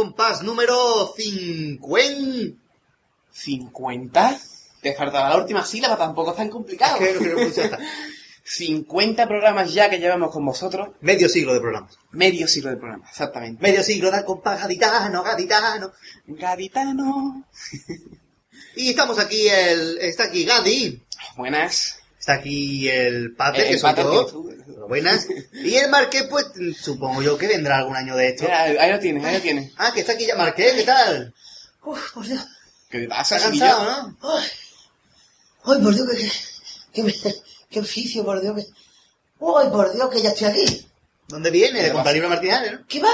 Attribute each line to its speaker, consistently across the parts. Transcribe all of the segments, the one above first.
Speaker 1: Compás
Speaker 2: número 50.
Speaker 3: ¿50? Te faltaba la última sílaba, tampoco es tan complicado.
Speaker 2: Que no creo que funcione.
Speaker 3: 50 programas ya que llevamos con vosotros.
Speaker 2: Medio siglo de programas.
Speaker 3: Medio siglo de programa, exactamente.
Speaker 2: Medio siglo de Compás gaditano, gaditano.
Speaker 3: Gaditano.
Speaker 2: Y estamos aquí, el, está aquí Gadi.
Speaker 3: Buenas.
Speaker 2: Está aquí el Pater,
Speaker 3: El
Speaker 2: que soy
Speaker 3: Pater
Speaker 2: yo.
Speaker 3: que tú-
Speaker 2: Buenas. Y el Marqués, pues supongo yo que vendrá algún año de esto.
Speaker 3: Mira, ahí lo tienes, ahí lo tienes.
Speaker 2: Ah, que está aquí ya Marqués, ¿qué tal?
Speaker 1: Uf, por Dios.
Speaker 3: ¿Qué te pasa,
Speaker 2: ¿Está
Speaker 3: chiquillo?
Speaker 2: cansado, no?
Speaker 1: Ay, ay por Dios, que, que, que, me- que oficio, por Dios, que... Ay, por Dios, que ya estoy aquí.
Speaker 2: ¿Dónde viene?
Speaker 3: ¿Qué
Speaker 2: De comprar libro Martínez, ¿no?
Speaker 1: ¿Qué va?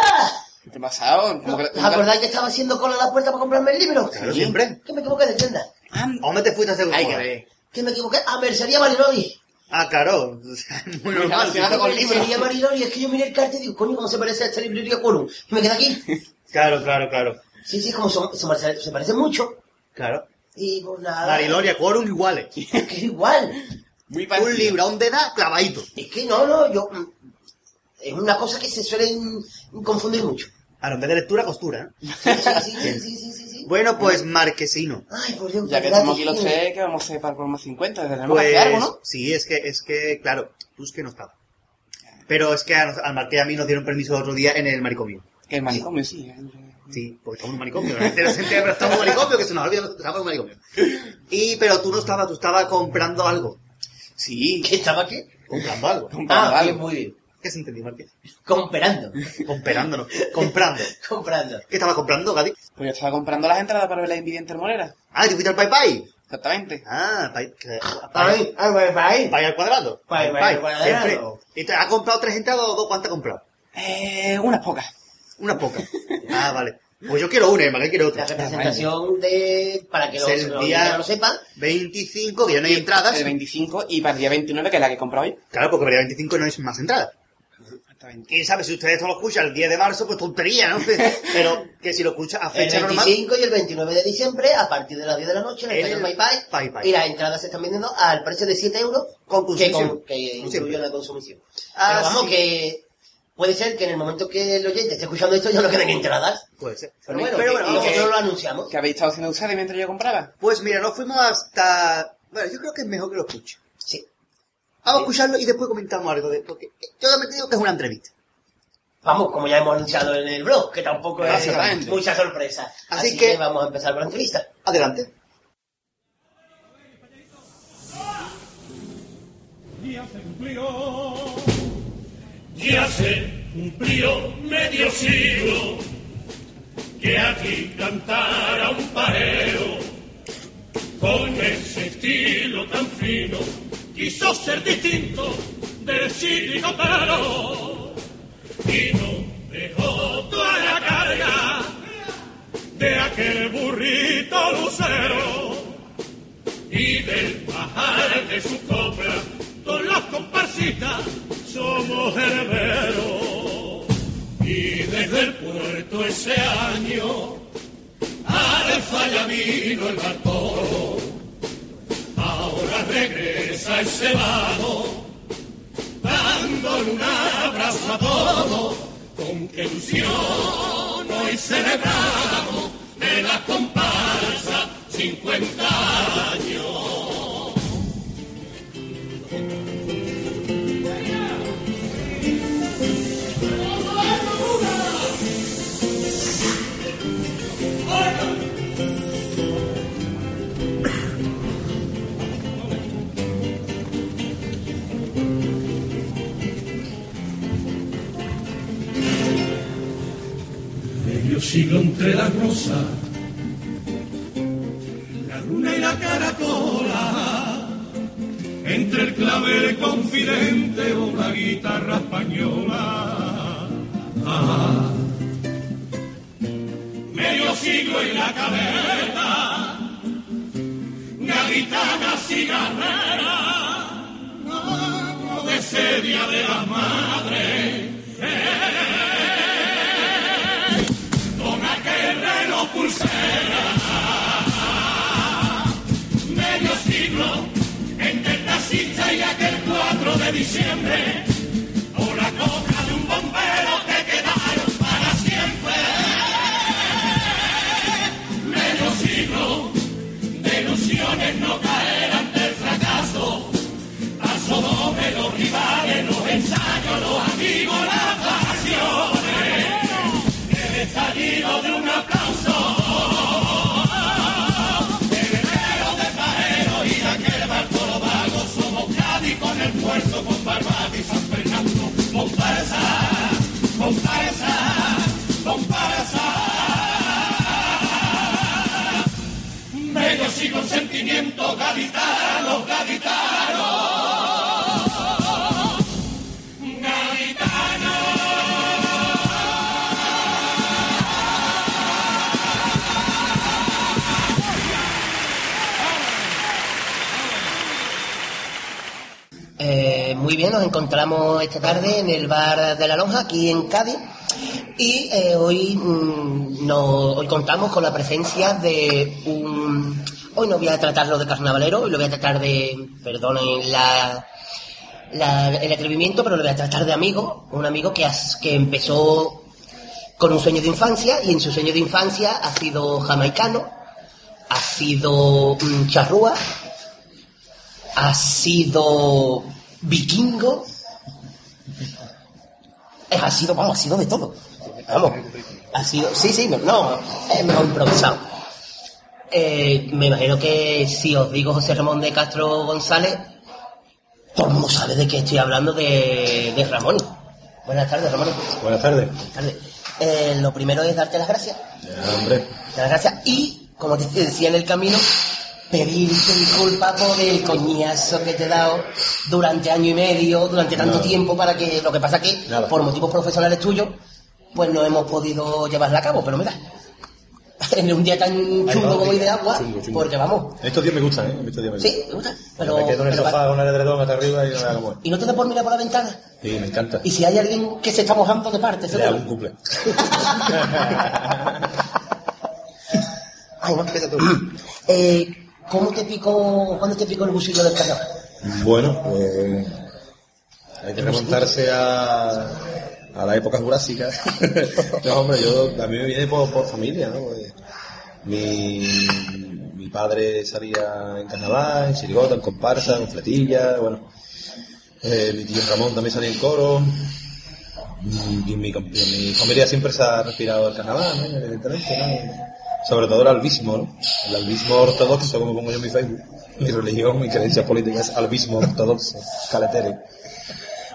Speaker 3: ¿Qué te ha pasado? ¿Cómo que-
Speaker 1: ¿Os acordáis que estaba haciendo cola a la puerta para comprarme el libro?
Speaker 2: Claro,
Speaker 3: Sí.
Speaker 2: siempre.
Speaker 1: Que me equivoqué de tienda.
Speaker 2: ¿A dónde te fuiste a hacer cola?
Speaker 3: ver.
Speaker 1: Que me equivoqué a Mercería Marilori.
Speaker 2: Ah, claro. O sea, Muy normal.
Speaker 3: con
Speaker 1: Mercería. Marilori, es que yo miré el cartel y digo, coño, ¿cómo se parece a esta librería Quorum? Y me quedé aquí.
Speaker 2: Claro, claro, claro.
Speaker 1: Sí, sí, como son- se, parece, se parece mucho.
Speaker 2: Claro.
Speaker 1: Y pues nada.
Speaker 2: Mariloria, quórum iguales.
Speaker 1: Es que es igual.
Speaker 3: Muy parecido.
Speaker 2: Un libro, ¿dónde da? Clavadito.
Speaker 1: Es que no, no, yo... mm, Es una cosa que se suelen confundir mucho.
Speaker 2: Ahora, en vez de lectura, costura, ¿no?
Speaker 1: Sí, sí, sí, sí, sí, sí, sí, sí.
Speaker 2: Bueno, pues marquesino.
Speaker 1: Ay, por Dios,
Speaker 3: Ya que estamos aquí los tres, ¿qué vamos a hacer para el programa 50? Tenemos que
Speaker 2: Pues
Speaker 3: algo, ¿no?
Speaker 2: sí, es que, es que, claro, tú es que no estaba. Pero es que a nos- al Marqués y a mí nos dieron permiso el otro día en el manicomio.
Speaker 3: Que el manicomio, sí. ¿eh?
Speaker 2: Sí, porque estamos en un manicomio. La gente no se entera, pero estamos en un manicomio, que se nos olvida que estamos en un manicomio. Y, pero tú no estabas, tú estabas comprando algo.
Speaker 3: Sí.
Speaker 1: ¿Qué estaba aquí?
Speaker 2: Comprando algo.
Speaker 3: Comprando
Speaker 1: Ah,
Speaker 3: algo.
Speaker 1: muy bien.
Speaker 2: ¿Qué se entendió, Marqués?
Speaker 1: Comprando.
Speaker 2: Comprándonos. Comprando.
Speaker 1: Comprando.
Speaker 2: ¿Qué estabas comprando, Gadi?
Speaker 3: Pues yo estaba comprando las entradas para ver la invidiente Morera.
Speaker 2: Ah, ¿te fuiste al Pai Pai?
Speaker 3: Exactamente.
Speaker 2: Ah, Pai, que-
Speaker 1: ay, ay, ay.
Speaker 2: Pai al cuadrado.
Speaker 1: Pai, pai al cuadrado.
Speaker 2: Siempre. ¿Y te has comprado tres entradas o dos? ¿Cuántas has comprado?
Speaker 3: Eh, unas pocas.
Speaker 2: Unas pocas. Ah, vale. Pues yo quiero una, y Marqués quiere
Speaker 1: La
Speaker 2: otra.
Speaker 1: representación de... Para que
Speaker 2: Es
Speaker 1: los,
Speaker 2: día-
Speaker 1: lo sepan.
Speaker 2: 25, que ya no hay entradas.
Speaker 3: El 25 y para el día 29, que es la que he comprado hoy.
Speaker 2: Claro, porque para el 25 no hay más entradas.
Speaker 3: Exactamente.
Speaker 2: Quién sabe, si ustedes esto lo escuchan el 10 de marzo, pues tontería, ¿no? Pero que si lo escuchan a
Speaker 1: El
Speaker 2: fecha normal.
Speaker 1: 25 y el 29 de diciembre, a partir de las 10 de la noche, en el
Speaker 2: El
Speaker 1: Estadio Pai Pai.
Speaker 2: Pai Pai.
Speaker 1: Y las entradas se están vendiendo al precio de 7 euros.
Speaker 2: Con
Speaker 1: que, con- que incluye la consumición.
Speaker 2: Ah,
Speaker 1: Pero vamos,
Speaker 2: sí.
Speaker 1: que puede ser que en el momento que el oyente esté escuchando esto ya no queden entradas.
Speaker 2: Puede ser.
Speaker 1: Pero bueno,
Speaker 2: Pero
Speaker 1: que-
Speaker 2: bueno,
Speaker 1: y
Speaker 2: vamos,
Speaker 1: nosotros lo anunciamos.
Speaker 3: ¿Qué habéis estado haciendo ustedes mientras yo compraba?
Speaker 2: Pues mira, nos fuimos hasta... Bueno, yo creo que es mejor que lo escuche. Vamos a escucharlo y después comentamos algo de... Porque yo también te digo que es una entrevista.
Speaker 1: Vamos, como ya hemos anunciado en el blog, que tampoco es mucha sorpresa.
Speaker 2: Así
Speaker 1: Así,
Speaker 2: que-
Speaker 1: que... vamos a empezar con la entrevista.
Speaker 2: Adelante.
Speaker 4: Ya se cumplió, ya se cumplió medio siglo que aquí cantara un pareo con ese estilo tan fino quiso ser distinto del cínico pero y no dejó toda la carga de aquel burrito lucero y del bajar de su copla. Con las comparsitas somos herederos y desde el puerto ese año al falla vino el barco regresa ese vago dándole un abrazo a todos con qué ilusión hoy celebramos de la comparsa 50 años medio siglo entre las rosas, la luna y la caracola, entre el clavel confidente o la guitarra española. Ah. Medio siglo y la cabeza, gaditana cigarrera, no de ese Día de las Madres. Y aquel 4 de diciembre. O la coca de un bombero que sentimiento gaditano, gaditano.
Speaker 1: Eh, muy bien, nos encontramos esta tarde en el bar de la Lonja, aquí en Cádiz. Y eh, hoy, mm, no- hoy contamos con la presencia de un... Hoy no voy a tratarlo de carnavalero, hoy lo voy a tratar de... Perdonen la, la- el atrevimiento, pero lo voy a tratar de amigo. Un amigo que, has- que empezó con un sueño de infancia y en su sueño de infancia ha sido jamaicano, ha sido mm, charrúa, ha sido vikingo, Eh, ha sido, vamos, ha sido de todo. Vamos, ha sido, sí, sí, no, no hemos improvisado. Eh, me imagino que si os digo José Ramón de Castro González, todo el mundo sabe de qué estoy hablando de, de Ramón. Buenas tardes, Ramón.
Speaker 5: Buenas tardes.
Speaker 1: Buenas tardes. Eh, lo primero es darte las gracias.
Speaker 5: Ya, hombre.
Speaker 1: Darte las gracias y, como te decía en el camino, pedirte disculpas por el coñazo que te he dado durante año y medio, durante tanto
Speaker 5: Nada.
Speaker 1: tiempo, para que lo que pasa que,
Speaker 5: Nada.
Speaker 1: por motivos profesionales tuyos, pues no hemos podido llevarla a cabo, pero mira, en un día tan chungo como hoy de
Speaker 5: sí,
Speaker 1: agua,
Speaker 5: chungo, chungo.
Speaker 1: porque vamos,
Speaker 5: Estos días me gustan, ¿eh? Estos días me
Speaker 1: sí,
Speaker 5: gustan.
Speaker 1: me gusta, pero,
Speaker 5: me quedo en el sofá
Speaker 1: va-
Speaker 5: con el edredón hasta arriba y no me hago
Speaker 1: y no te da por mirar por la ventana,
Speaker 5: Sí, me encanta.
Speaker 1: y si hay alguien que se está mojando de parte,
Speaker 5: Le
Speaker 1: seguro.
Speaker 5: hago un cumple.
Speaker 1: Ay, no, empieza tú. Eh, ¿Cómo te picó, cuándo te picó el gusillo del carnaval?
Speaker 5: bueno, pues... Hay que remontarse a, a la época jurásica. no, hombre, yo, a me viene por, por familia, ¿no? Mi, mi padre salía en carnaval, en chirigota, en comparsa, en fletilla, bueno. Eh, mi tío Ramón también salía en coro. Y mi, mi familia siempre se ha respirado el carnaval, ¿no? Evidentemente, ¿no? Sobre todo el albismo, ¿no? El albismo ortodoxo, como pongo yo en mi Facebook. Mi religión, mi creencia política es albismo ortodoxo, caletere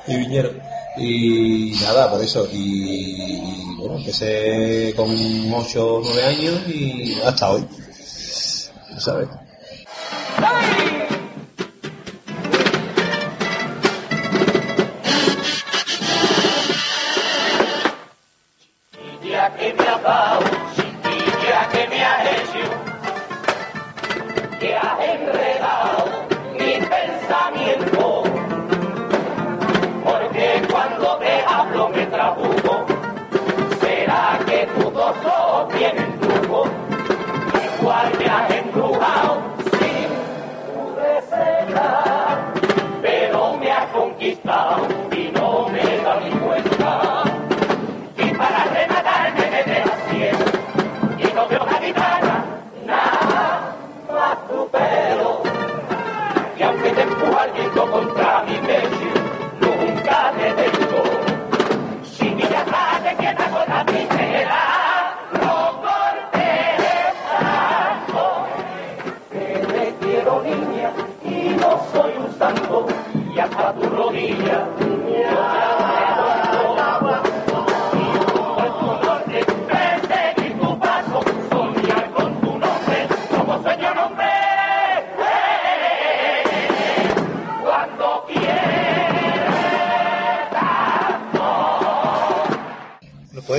Speaker 5: y viñero. Y nada, por eso. Y, y, bueno, empecé con 8 o 9 años y hasta hoy. ¿Sabes?
Speaker 4: Viento contra mi pecho, nunca te tengo. Si mi casa te queda con la tijera, no cortes tanto. Te quiero niña y no soy un santo, y hasta tu rodilla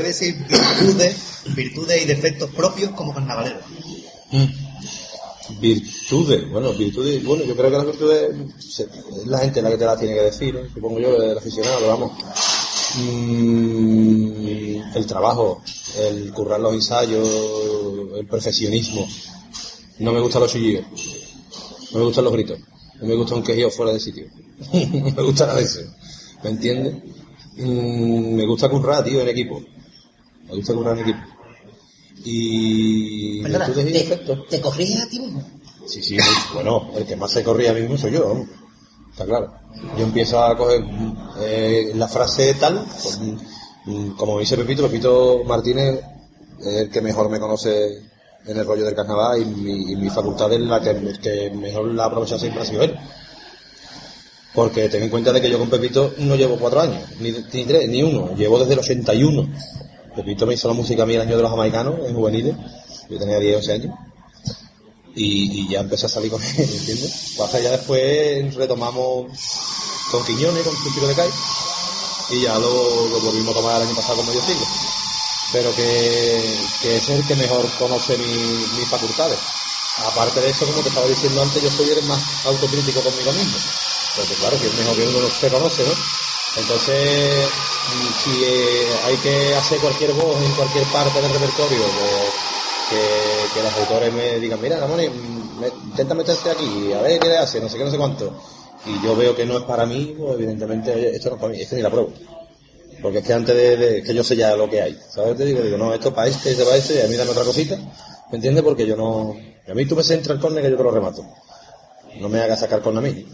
Speaker 2: puede decir virtudes, virtudes y defectos propios como carnavalero?
Speaker 5: Virtudes, bueno, virtudes, bueno, yo creo que las virtudes es la gente la que te las tiene que decir, supongo yo, el aficionado, vamos. Mm, el trabajo, el currar los ensayos, el perfeccionismo. No me gustan los chillidos, no me gustan los gritos, no me gusta un quejío fuera de sitio. no me gusta nada de eso, ¿me entiendes? Mm, me gusta currar, tío, en equipo. Me gusta currar en equipo. Y
Speaker 1: Perdona, te,
Speaker 5: defectos.
Speaker 1: te corriges a ti mismo.
Speaker 5: Sí, sí, bueno, el que más se corría mismo soy yo, está claro. Yo empiezo a coger eh, la frase tal, pues, mm, como dice Pepito, Pepito Martínez es el que mejor me conoce en el rollo del carnaval y mi, y mi facultad es la que, que mejor la aprovecha siempre ha sido él. Porque ten en cuenta de que yo con Pepito no llevo cuatro años, ni, ni tres, ni uno, llevo desde el 81. Pepito me hizo la música a mí el año de los jamaicanos, en juveniles, yo tenía 10, 11 años y, ya empecé a salir con él, ¿entiendes? Pasa ya después retomamos con Quiñones, con Chico de Cai, y ya lo, volvimos a tomar el año pasado con medio siglo. Pero que, que es el que mejor conoce mi- mis facultades. Aparte de eso, como te estaba diciendo antes, yo soy el más autocrítico conmigo mismo. Porque claro, que es mejor que uno se conoce, ¿no? Entonces, si eh, hay que hacer cualquier voz en cualquier parte del repertorio, pues, que, que los autores me digan, mira, Ramón, intenta meterse aquí, a ver qué le hace, no sé qué, no sé cuánto. Y yo veo que no es para mí, pues evidentemente, esto no es para mí, es que ni la pruebo. Porque es que antes de, que yo sé ya lo que hay, ¿sabes? Te digo, digo, no, esto para este, este para este, y a mí dame otra cosita, ¿me entiendes? Porque yo no... A mí tú me centras el córner que yo te lo remato. No me hagas sacar córner a mí.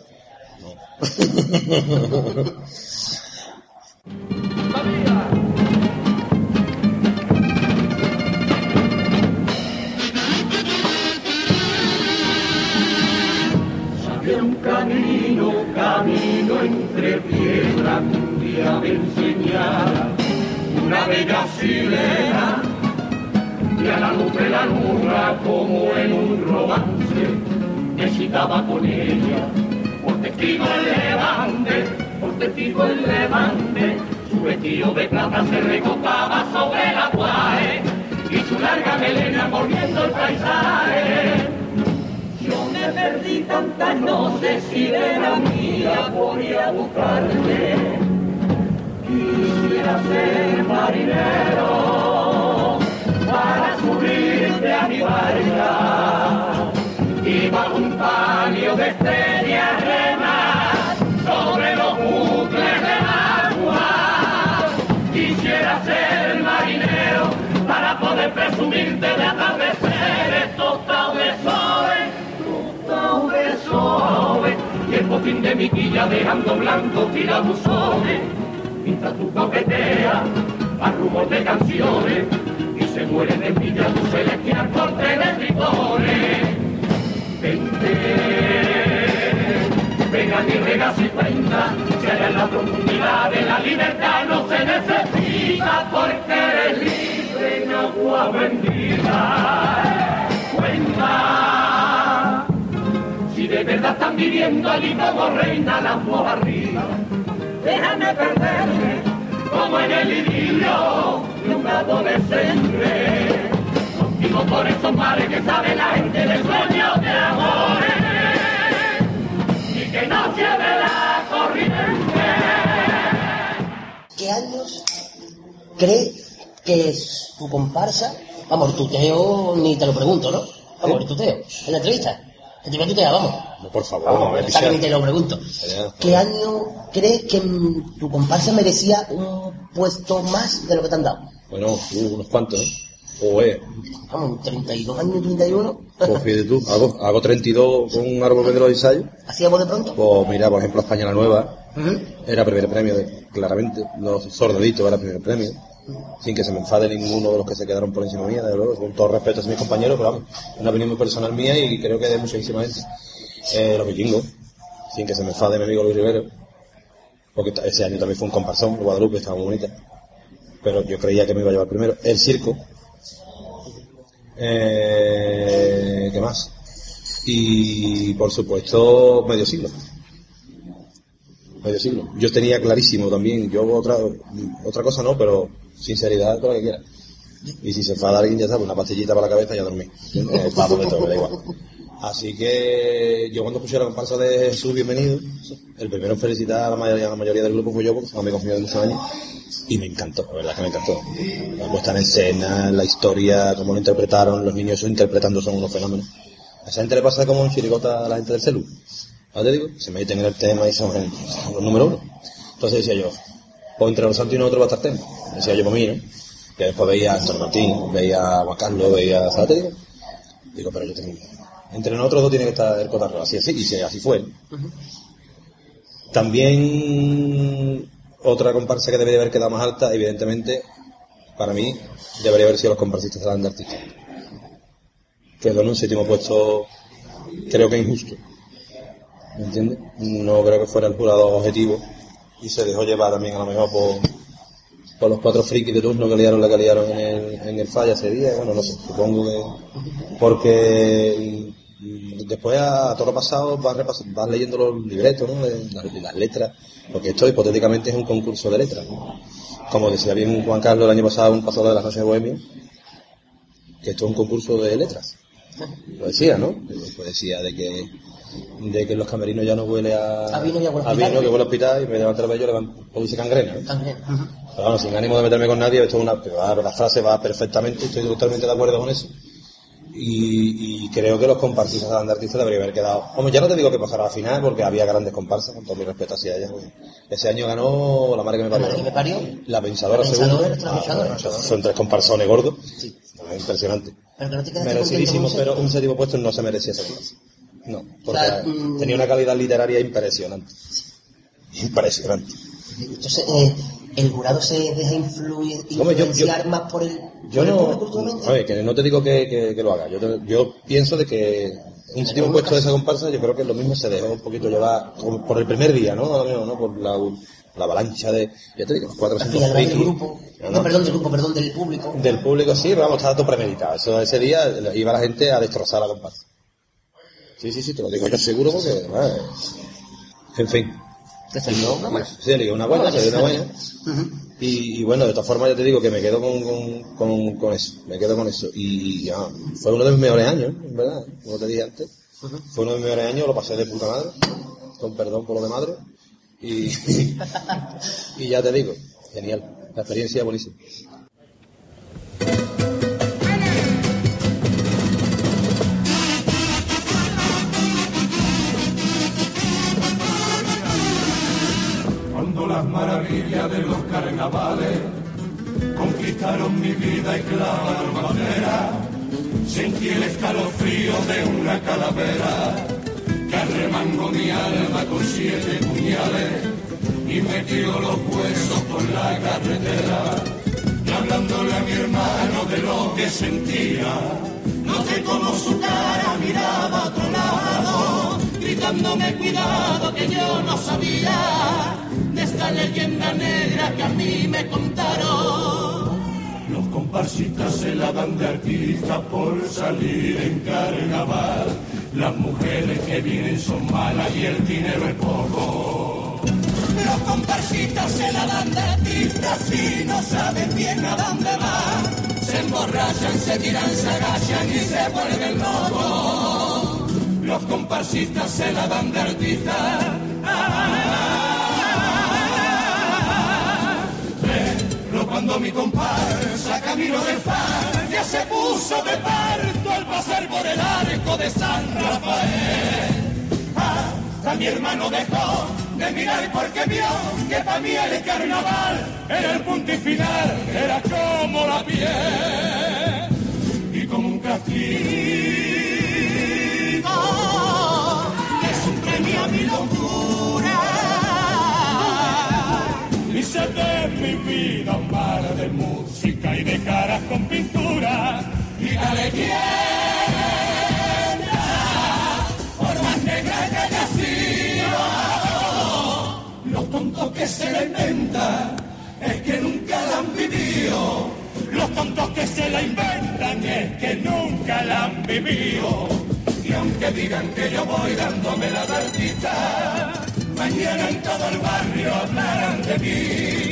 Speaker 4: Un camino, camino entre piedras, un día me enseñara una bella sirena y a la luz de la luna como en un romance me citaba con ella. Por testigo el levante, testigo el levante su vestido de plata se recostaba sobre la guae y su larga melena volviendo el paisaje yo me perdí tantas noches y de la mía voy a buscarte. Quisiera ser marinero para subirte a mi barca y bajo un palio de estrellas presumirte de atardeceres tostados de sol tostado de y el botín de mi quilla dejando blanco tirabuzones mientras tú coqueteas a rumor de canciones. Y se muere de envidia tu celestial corte de tritones Vente, venga y rega si cuenta, si allá en la profundidad de la libertad. No se necesita porque eres libre en agua bendita. Cuenta, si de verdad están viviendo allí como reina la voz arriba, déjame perderme como en el idilio de un adolescente. Contigo por esos mares que sabe la gente de sueños de amores y que no lleve la corriente.
Speaker 1: ¿Qué años cree que es tu comparsa? Vamos, tuteo ni te lo pregunto, ¿no? Vamos, el tuteo, en la entrevista. En la tuteo, vamos.
Speaker 5: No, por favor,
Speaker 1: Vamos, o ni te lo pregunto. ¿Qué año crees que tu comparsa merecía un puesto más de lo que te han dado?
Speaker 5: Bueno, unos cuantos, ¿no? Joder,
Speaker 1: Vamos, 32 años, 31.
Speaker 5: pues fíjate tú, hago, hago 32 con un árbol de los ensayos.
Speaker 1: ¿Hacíamos de pronto?
Speaker 5: Pues mira, por ejemplo, España la Nueva era primer premio, claramente. Los sordelitos era primer premio. Sin que se me enfade ninguno de los que se quedaron por encima mía, de luego, con todo respeto a mis compañeros, pero vamos, una opinión muy personal mía y creo que de muchísima gente. Eh, los vikingos, sin que se me enfade mi amigo Luis Rivero, porque ese año también fue un comparsón, Guadalupe estaba muy bonita, pero yo creía que me iba a llevar primero. El circo, eh, ¿qué más? Y por supuesto, medio siglo medio siglo. Yo tenía clarísimo también, yo otra otra cosa no, pero sinceridad, todo lo que quiera. Y si se enfada alguien, ya sabes, una pastillita para la cabeza y a dormir. Eh, de todo, me da igual. Así que yo cuando escuché la comparsa de Jesús Bienvenido, el primero en felicitar a la mayoría, a la mayoría del grupo fue yo, porque son amigos míos de muchos años, y me encantó, la verdad que me encantó. La puesta en escena, la historia, cómo lo interpretaron, los niños interpretando son unos fenómenos. A esa gente le pasa como un chirigota a la gente del celu. ¿No te digo? Se meten en el tema y son, los número uno. Entonces decía yo, pues entre los santos y nosotros va a estar tema. Decía yo por mí, después veía a Antonio Martín, veía a Juan Carlos, veía a ¿sabes? te digo? Digo, pero yo tengo... Entre nosotros dos tiene que estar el cotarro, así, así, y así fue. También otra comparsa que debería haber quedado más alta, evidentemente, para mí, debería haber sido los comparsistas de la banda artística. Quedó en un séptimo puesto, creo que injusto. ¿Me entiendes? No creo que fuera el jurado objetivo y se dejó llevar también a lo mejor por, por los cuatro frikis de turno que liaron la que liaron en el, en el falla ese día. Bueno, no sé, supongo que. Porque mm, después a, todo lo pasado vas, vas leyendo los libretos, ¿no? Las, letras, porque esto hipotéticamente es un concurso de letras. ¿no? Como decía bien Juan Carlos el año pasado, un pasador de las noches de Bohemia, que esto es un concurso de letras. Lo decía, ¿no? Pues decía de que de que en los camerinos ya no huele a,
Speaker 6: A vino y a huele a
Speaker 5: a vino, que huele a hospital y me levanta el vello le van o dice cangrena.
Speaker 6: También.
Speaker 5: Pero vamos, sin ánimo de meterme con nadie, esto es una, la frase va perfectamente, estoy totalmente de acuerdo con eso. Y, y creo que los comparsistas de la banda artista deberían haber quedado. Hombre, ya no te digo que pasara a la final, porque había grandes comparsas, con todo mi respeto hacia ellas. Ese año ganó la madre que me
Speaker 6: La
Speaker 5: parió.
Speaker 6: madre que me parió.
Speaker 5: La pensadora
Speaker 6: La pensadora,
Speaker 5: segunda. Ah,
Speaker 6: pensadora.
Speaker 5: bueno, son tres comparsones gordos.
Speaker 6: Sí.
Speaker 5: Impresionante.
Speaker 6: Pero que no te quedaste
Speaker 5: Merecidísimo, pero un séptimo puesto no se merecía esa clase. No, porque
Speaker 6: O sea, mm.
Speaker 5: tenía una calidad literaria impresionante. Impresionante.
Speaker 6: Entonces, eh, el jurado se deja influir,
Speaker 5: Hombre, yo- yo-
Speaker 6: influenciar más por el,
Speaker 5: Yo
Speaker 6: por el
Speaker 5: no,
Speaker 6: público
Speaker 5: que no te digo que, que- que lo haga. Yo, te- yo pienso de que un séptimo puesto de esa comparsa, yo creo que lo mismo se dejó un poquito llevar por, por el primer día, ¿no? A lo mejor, ¿no? Por la, la avalancha de, ya te digo, los
Speaker 6: Al
Speaker 5: 400
Speaker 6: final del grupo.
Speaker 5: ¿no?
Speaker 6: No, perdón, del grupo, perdón, del público.
Speaker 5: Del público sí, pero vamos, estaba todo premeditado. Eso, ese día iba la gente a destrozar la comparsa. Sí, sí, sí, te lo digo yo seguro porque, además, en fin.
Speaker 6: Te salió una buena.
Speaker 5: Sí, una buena, se una buena. Y, y bueno, de todas formas, ya te digo que me quedo con, con, con, con eso, me quedo con eso. Y ya, fue uno de mis mejores años, en verdad, como te dije antes. Fue uno de mis mejores años, lo pasé de puta madre, con perdón por lo de madre. Y, y ya te digo, genial, la experiencia buenísima.
Speaker 4: Maravillas de los carnavales. Conquistaron mi vida y clavaron bandera, sentí el escalofrío de una calavera que arremangó mi alma con siete puñales y metió los huesos por la carretera. Y hablándole a mi hermano de lo que sentía, noté como su cara miraba a otro lado, gritándome cuidado que yo no sabía esta leyenda negra que a mí me contaron. Los comparsistas se la dan de artista por salir en carnaval. Las mujeres que vienen son malas y el dinero es poco. Los comparsistas se la dan de artistas y no saben bien a dónde van. Se emborrachan, se tiran, se agachan y se vuelven locos. Los comparsistas se la dan de artistas. Pero se puso de parto al pasar por el arco de San Rafael. Hasta mi hermano dejó de mirar porque vio que para mí el carnaval era el punto y final, era como la piel y como un castigo que es un premio a mi locura. Hice de mi vida un mar de música y de caras con pintura la leyenda por más negra que haya sido los tontos que se la inventan es que nunca la han vivido los tontos que se la inventan es que nunca la han vivido y aunque digan que yo voy dándome la de mañana en todo el barrio hablarán de mí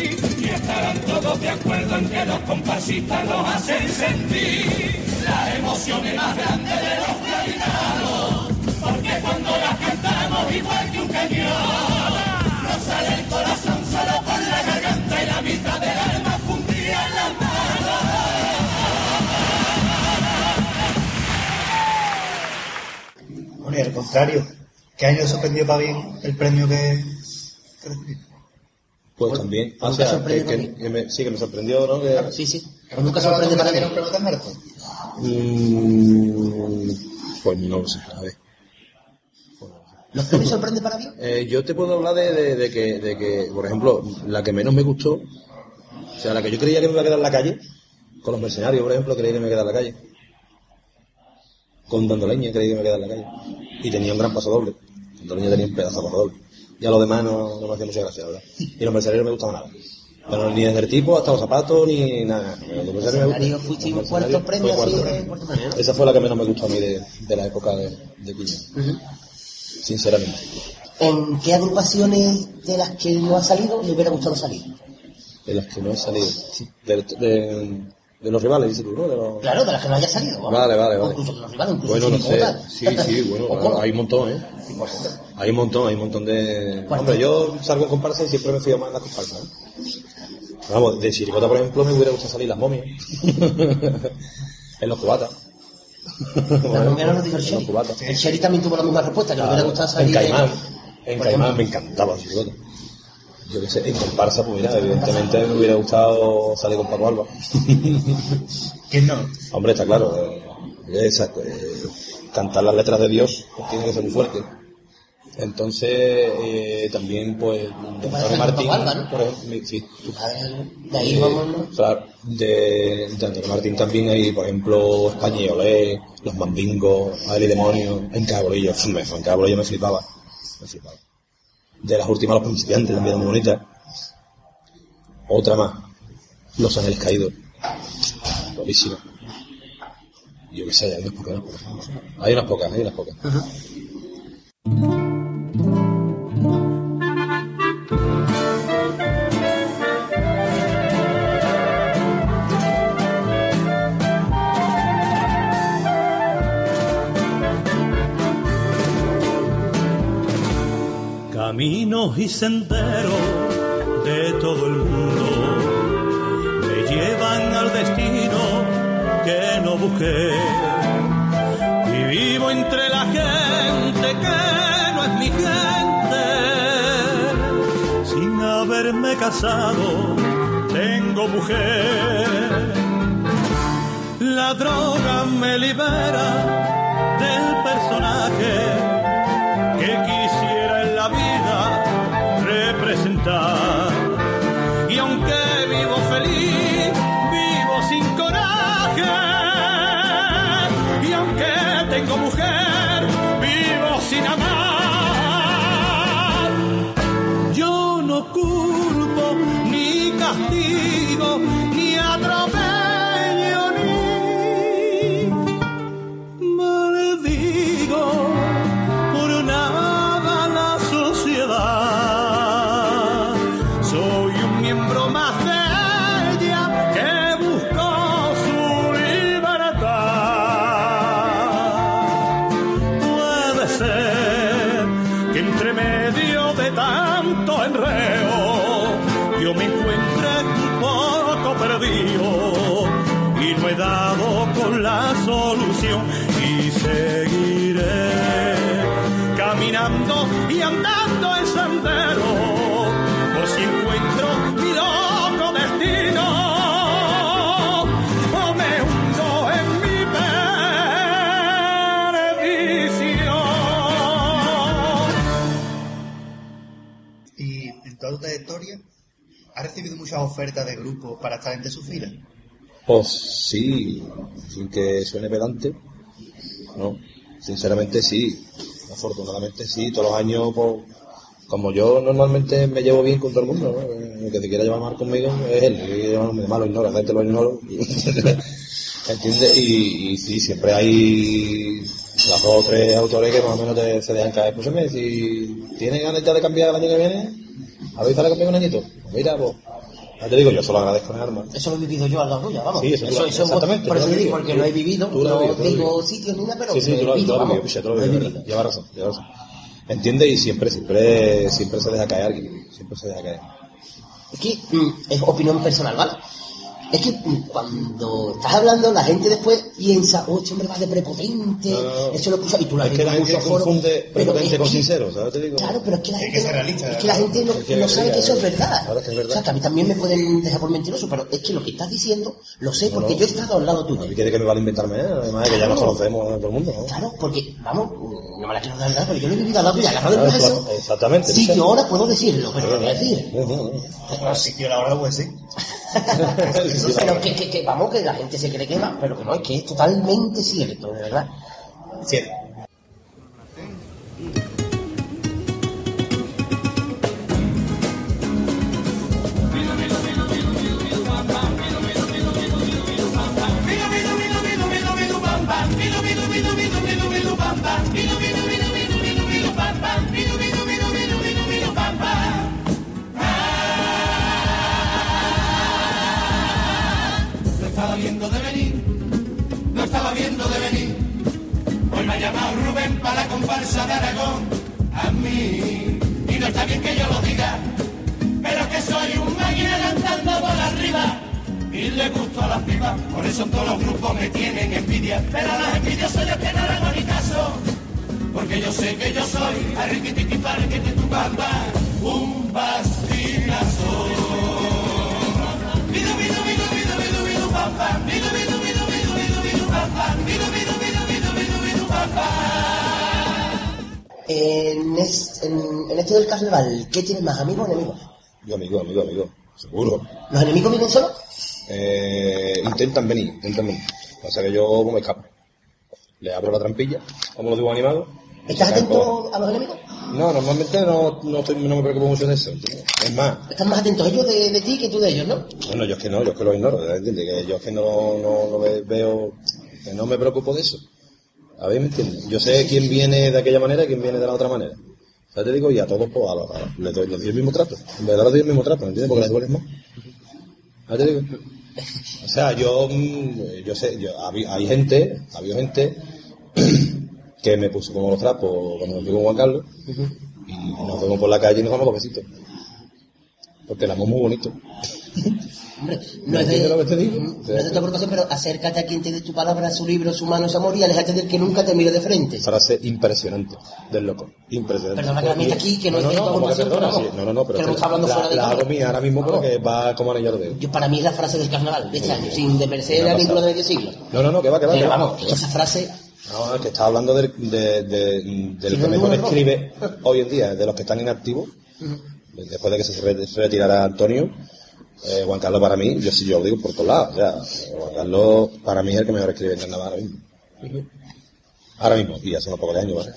Speaker 4: estarán todos de acuerdo en que los compasistas los hacen sentir las emociones más grandes de los gaditanos,
Speaker 2: porque
Speaker 4: cuando las cantamos igual que un cañón, nos sale el corazón solo por la garganta
Speaker 2: y la mitad del alma fundía en las manos. Bueno, al contrario, ¿qué año sorprendió para bien el premio que... que...
Speaker 5: Pues también.
Speaker 1: ¿nunca
Speaker 5: O sea, que, que- que me- sí, que me sorprendió, ¿no? Que,
Speaker 1: Sí, sí. Pero nunca sorprende para
Speaker 2: ¿Era
Speaker 1: bien.
Speaker 2: un premio tan marco?
Speaker 5: Mm, pues no lo sé, a ver.
Speaker 1: ¿Los premios sorprenden para bien?
Speaker 5: Eh, yo te puedo hablar de, de- de que, de que, por ejemplo, la que menos me gustó, o sea, la que yo creía que me iba a quedar en la calle, con los mercenarios, por ejemplo, creía que me iba a quedar en la calle. Con Dando Leña creía que me iba a quedar en la calle. Y tenía un gran paso doble. Dando Leña tenía un pedazo de paso doble. Y a los demás no, no me hacía mucha gracia, la verdad. Y los mercenarios no me gustaban nada. Pero ni desde el tipo hasta los zapatos, ni nada. Los mercenarios
Speaker 1: fuiste cuarto premio
Speaker 5: cuarto
Speaker 1: de
Speaker 5: premio. Esa fue la que menos me gustó a mí de, de la época de, de Quiñón. Sinceramente.
Speaker 1: ¿En qué agrupaciones de las que no ha salido le hubiera gustado salir?
Speaker 5: de las que no han salido. De, de- de los rivales, dices tú, ¿no? De los...
Speaker 1: Claro, de las que no haya salido.
Speaker 5: Vale, vale,
Speaker 1: O
Speaker 5: vale.
Speaker 1: incluso de los rivales, incluso
Speaker 5: Bueno, no sé. Sí, sí, bueno, hay un montón, ¿eh? Hay un montón, hay un montón de...
Speaker 1: ¿Cuál?
Speaker 5: Hombre, yo salgo en comparsa y siempre me fío más en las comparsas. ¿eh? Vamos, de Chiricota, por ejemplo, me hubiera gustado salir las momias. en los cubatas.
Speaker 1: La primera nos dijo el
Speaker 5: En
Speaker 1: Sherry. El Sherry también tuvo la misma respuesta, que le hubiera gustado
Speaker 5: en
Speaker 1: salir.
Speaker 5: Caimán. En Caimán me encantaba Chiricota. Yo qué sé, en comparsa, pues mira, evidentemente me hubiera gustado salir con Paco Alba.
Speaker 2: ¿Quién no?
Speaker 5: Hombre, está claro. eh, eh, cantar las letras de Dios pues, tiene que ser muy fuerte. Entonces, eh, también, pues,
Speaker 1: que
Speaker 5: Martín, sí.
Speaker 1: De ahí vamos. ¿no?
Speaker 5: Claro, de, de Antonio Martín también hay, por ejemplo, España y Olé, Los Mambingos, y Demonio, En Cabolillo, me, en Cabolillo me flipaba, me flipaba. De las últimas, Los Principiantes también muy bonitas. Otra más, Los Ángeles Caídos, buenísima. Yo qué sé, hay unas pocas, ¿no? Hay unas pocas, hay unas pocas.
Speaker 4: Y senderos de todo el mundo me llevan al destino que no busqué. Y vivo entre la gente que no es mi gente. Sin haberme casado, tengo mujer. La droga me libera del personaje que quisiera
Speaker 2: da ofertas de grupos para estar entre sus filas?
Speaker 5: Pues sí, sin que suene pedante, no, sinceramente sí, afortunadamente sí, todos los años, pues, como yo normalmente me llevo bien con todo el mundo, el que se quiera llevar mal conmigo es él, el malo ignora, la gente lo ignoro, ¿entiendes? Y, y sí, siempre hay las dos o tres autores que más o menos te, se dejan caer, pues si tienes ganas ya de cambiar el año que viene, avísale conmigo un añito, mira, pues, ya te digo, yo solo agradezco en armas.
Speaker 1: Eso lo he vivido yo al lado tuya, vamos.
Speaker 5: Sí, eso
Speaker 1: eso,
Speaker 5: lo-
Speaker 1: eso
Speaker 5: exactamente,
Speaker 1: por eso
Speaker 5: lo
Speaker 1: te digo, porque no he vivido,
Speaker 5: Tú lo
Speaker 1: no
Speaker 5: vivido, lo
Speaker 1: digo sitios ni nada, pero
Speaker 5: Sí, sí,
Speaker 1: lo
Speaker 5: tú lo,
Speaker 1: vivido,
Speaker 5: lo
Speaker 1: vamos.
Speaker 5: vivido, lo
Speaker 1: Lo he
Speaker 5: vivido. Lleva razón, lleva razón. ¿Entiendes? Y siempre, siempre, siempre se deja caer alguien. Siempre se deja caer.
Speaker 1: Es que mm, es opinión personal, ¿vale? Es que mm, cuando estás hablando, la gente después piensa, oh, este hombre va de prepotente,
Speaker 5: No, no.
Speaker 1: eso lo puso, y tú la
Speaker 5: Es que la gente confunde
Speaker 1: pero
Speaker 5: prepotente
Speaker 1: es
Speaker 5: con
Speaker 1: que-
Speaker 5: sincero, ¿sabes? Te digo.
Speaker 1: Claro, pero es que la gente,
Speaker 2: que ser realista,
Speaker 1: es que la gente no,
Speaker 5: Es que
Speaker 1: no
Speaker 5: es
Speaker 1: sabe que eso es verdad.
Speaker 5: Claro, es que es verdad.
Speaker 1: O sea, que a mí también me pueden dejar por mentiroso, pero es que lo que estás diciendo lo sé porque
Speaker 5: no.
Speaker 1: yo he estado al lado
Speaker 5: ¿A
Speaker 1: tuyo.
Speaker 5: mí quiere que me vale inventarme? eh? Además, que ya nos conocemos a todo el mundo, ¿no?
Speaker 1: Claro, porque, vamos, no me la quiero dar nada, pero yo lo he vivido al lado tuyo, agarrado del
Speaker 5: Claro,
Speaker 1: brazo.
Speaker 5: claro, exactamente,
Speaker 1: Sí, yo ahora puedo decirlo, pero lo voy a decir.
Speaker 2: Sí, yo la verdad pues sí.
Speaker 1: Pero que, vamos, que la gente se cree que va, pero que no, es que es totalmente cierto, de verdad.
Speaker 4: Lo me ha llamado Rubén para la comparsa de Aragón, a mí. Y no está bien que yo lo diga, pero que soy un máquina cantando por arriba. Y le gusto a las pibas, por eso todos los grupos me tienen envidia. Pero a las envidias soy yo que no ni caso. Porque yo sé que yo soy arriquititi pariquititu bamba, un bastinazo. Bidu, bidu, bidu, bidu, bidu, bidu, bam, bam. Bidu, bidu, bidu, bidu, bidu, bidu, bam, bam. Bidu, bidu, bidu,
Speaker 1: En, es- en, en esto del carnaval, ¿qué tienes más, amigos o enemigos?
Speaker 5: Yo, amigo, amigo, amigo. Seguro.
Speaker 1: ¿Los enemigos vienen solos?
Speaker 5: Eh, intentan venir, intentan venir. O sea que yo me escapo. Le abro la trampilla, como lo digo animado.
Speaker 1: ¿Estás atento a los enemigos?
Speaker 5: No, normalmente no, no, estoy- no me preocupo mucho de eso. ¿entiendes? Es más,
Speaker 1: Están más atentos ellos de, de ti que tú de ellos, ¿no?
Speaker 5: bueno, yo es que no, yo es que lo ignoro, ¿entiendes? Que yo es que no, no, no ve- veo, no me preocupo de eso. A ver, ¿me entiendes? Yo sé quién viene de aquella manera y quién viene de la otra manera. Ya te digo, y a todos, pues, a los, les, doy, el mismo trato. En verdad les doy el mismo trato, ¿me entiendes? Porque les duele más. Ya te digo. O sea, yo, mm, yo sé, yo, habí- hay gente, había gente que me puso como los trapos cuando me fui Juan Carlos y nos vemos por la calle y nos damos los besitos. Porque el muy bonito.
Speaker 1: Hombre,
Speaker 5: ¿Me
Speaker 1: no es de,
Speaker 5: lo que te digo?
Speaker 1: no es de tu preocupación, pero acércate a quien te dé tu palabra, su libro, su mano, su amor y aléjate del que nunca te mire de frente.
Speaker 5: Frase impresionante del loco. Impresionante.
Speaker 1: Perdona que la meta aquí, que no es de tu
Speaker 5: ¿cómo que
Speaker 1: agrupación,
Speaker 5: perdona?
Speaker 1: pero
Speaker 5: Sí,
Speaker 1: vamos.
Speaker 5: No, no, no, pero
Speaker 1: Que está hablando
Speaker 5: la,
Speaker 1: fuera de
Speaker 5: la hago mía ahora mismo porque va como anillo dedo.
Speaker 1: Yo, para mí es la frase del carnaval de este año, sin desmerecer de medio siglo.
Speaker 5: No, no, no, que va, que va.
Speaker 1: Pero vamos, esa frase,
Speaker 5: No, es que estaba hablando del, de, de-
Speaker 1: Sí,
Speaker 5: que
Speaker 1: no,
Speaker 5: mejor
Speaker 1: no, no.
Speaker 5: escribe hoy en día, de los que están inactivos. Después de que se retirara Antonio, eh, Juan Carlos para mí, yo sí yo lo digo por todos lados. O sea, Juan Carlos para mí es el que mejor escribe en carnaval ahora mismo. Ahora mismo, y hace unos pocos de años, ¿vale?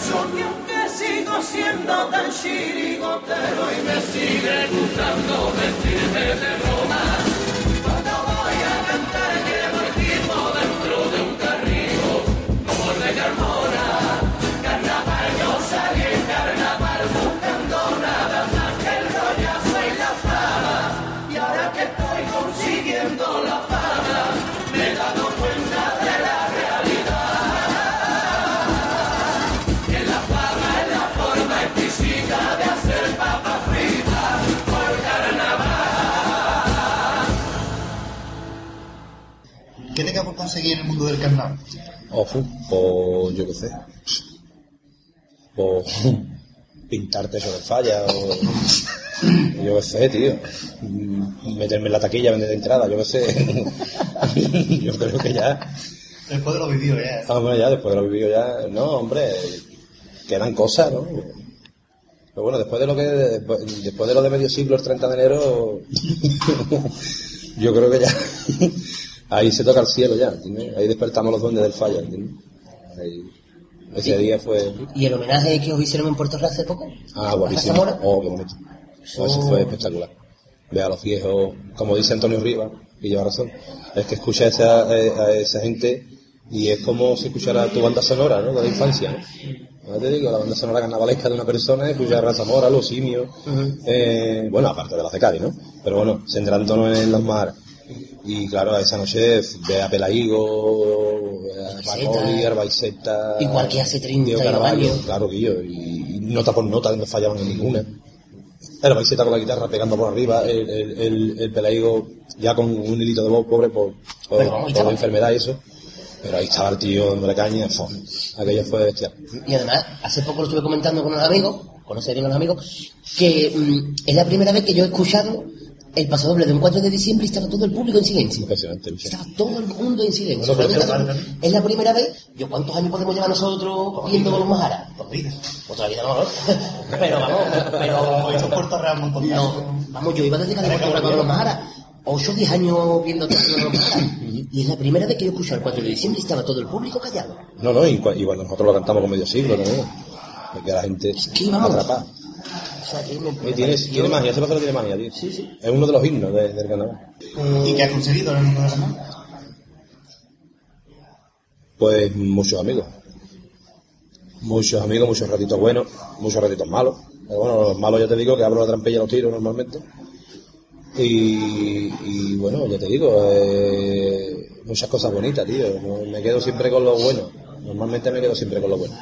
Speaker 4: Descanso y aunque sigo siendo tan chirigotero y me sigue gustando vestirme de Roma
Speaker 7: conseguir en el mundo del carnaval?
Speaker 5: Ojo, o yo qué sé. O pintarte sobre falla, o yo qué sé, tío. Mm, Meterme en la taquilla, vender de entrada, yo qué sé. yo creo que ya.
Speaker 7: Después de lo vivido ya.
Speaker 5: Ah, Hombre, ya, después de lo vivido ya. No, hombre, quedan cosas, ¿no? Pero bueno, después de lo que. Después, después de lo de medio siglo, el 30 de enero. yo creo que ya. Ahí se toca el cielo ya, ¿entiendes? Ahí despertamos los duendes del falla, ¿entiendes? Ahí- ese día fue.
Speaker 1: ¿Y el homenaje que os hicieron en Puerto Real hace poco?
Speaker 5: Ah,
Speaker 1: ¿A
Speaker 5: guapísimo.
Speaker 1: Zamora?
Speaker 5: Oh, qué bonito. Eso fue espectacular. Ve a los viejos, como dice Antonio Rivas, y lleva razón, es que escucha a esa, a esa gente y es como si escuchara tu banda sonora, ¿no? De la infancia, ¿no? Te digo, la banda sonora carnavalesca de una persona, escuchar a Zamora, los simios, eh, bueno, aparte de las de Cádiz, ¿no? Pero bueno, centrándonos en los mares. Y claro, esa noche ve a Pelaigo, a Pacoli, Arbaiceta,
Speaker 1: Igual que hace 30
Speaker 5: Diego Carvalho,
Speaker 1: años.
Speaker 5: claro yo, y, y nota por nota no fallaban en ninguna. El Baiseta con la guitarra pegando por arriba, el, el, el, el Pelaigo ya con un hilito de voz pobre por, por,
Speaker 1: Pero
Speaker 5: por la enfermedad y eso. Pero ahí estaba el tío dándole caña, aquello fue bestial.
Speaker 1: Y además, hace poco lo estuve comentando con unos amigos, conoce bien a los amigos, que mm, es la primera vez que yo he escuchado el paso doble de un 4 de diciembre y estaba todo el público en silencio.
Speaker 5: Impresionante.
Speaker 1: Estaba todo el mundo en silencio.
Speaker 5: Bueno, pero
Speaker 1: Realmente
Speaker 5: eso-
Speaker 1: es la primera vez. ¿Yo cuántos años podemos llevar nosotros viendo los Maharas?
Speaker 7: Por vida.
Speaker 1: Otra vida no, ¿no? Pero vamos, pero...
Speaker 7: Esto es Puerto Real
Speaker 1: No, vamos, yo iba desde de Puerto Real con los Maharas. 8 o 10 años viendo los Maharas. Y es la primera vez que yo escuché el 4 de diciembre y estaba todo el público callado.
Speaker 5: No, no, y, cua- y cuando nosotros lo cantamos con medio siglo también, porque la gente
Speaker 1: que vamos.
Speaker 5: atrapada.
Speaker 1: O sea, que me,
Speaker 5: Y tiene, tiene magia, ese paso tiene magia, tío.
Speaker 1: Sí, sí.
Speaker 5: Es uno de los himnos de- del carnaval.
Speaker 7: ¿Y qué has conseguido en el carnaval?
Speaker 5: Pues muchos amigos. Muchos amigos, muchos ratitos buenos, muchos ratitos malos. Pero bueno, los malos ya te digo que abro la trampilla y los tiro normalmente. Y, y bueno, ya te digo, eh, muchas cosas bonitas, tío. Me quedo siempre con lo bueno. Normalmente me quedo siempre con lo bueno.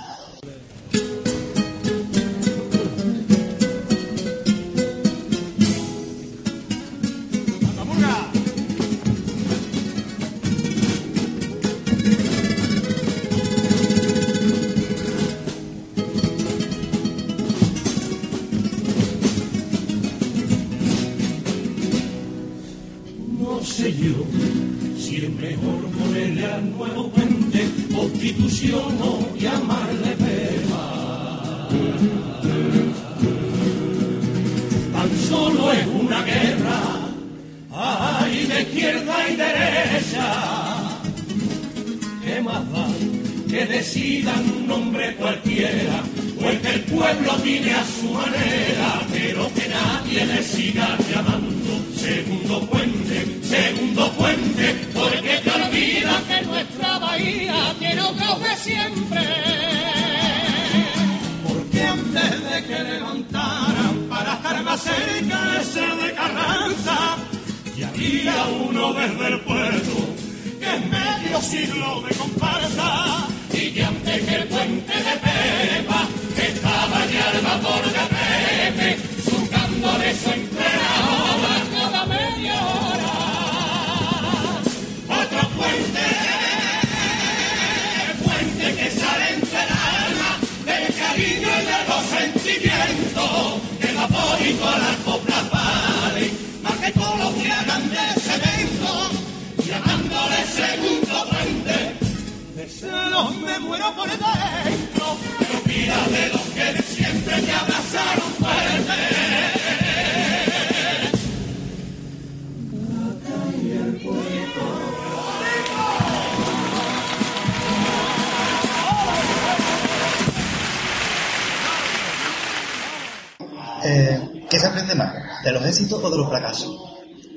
Speaker 4: O de los
Speaker 7: fracasos?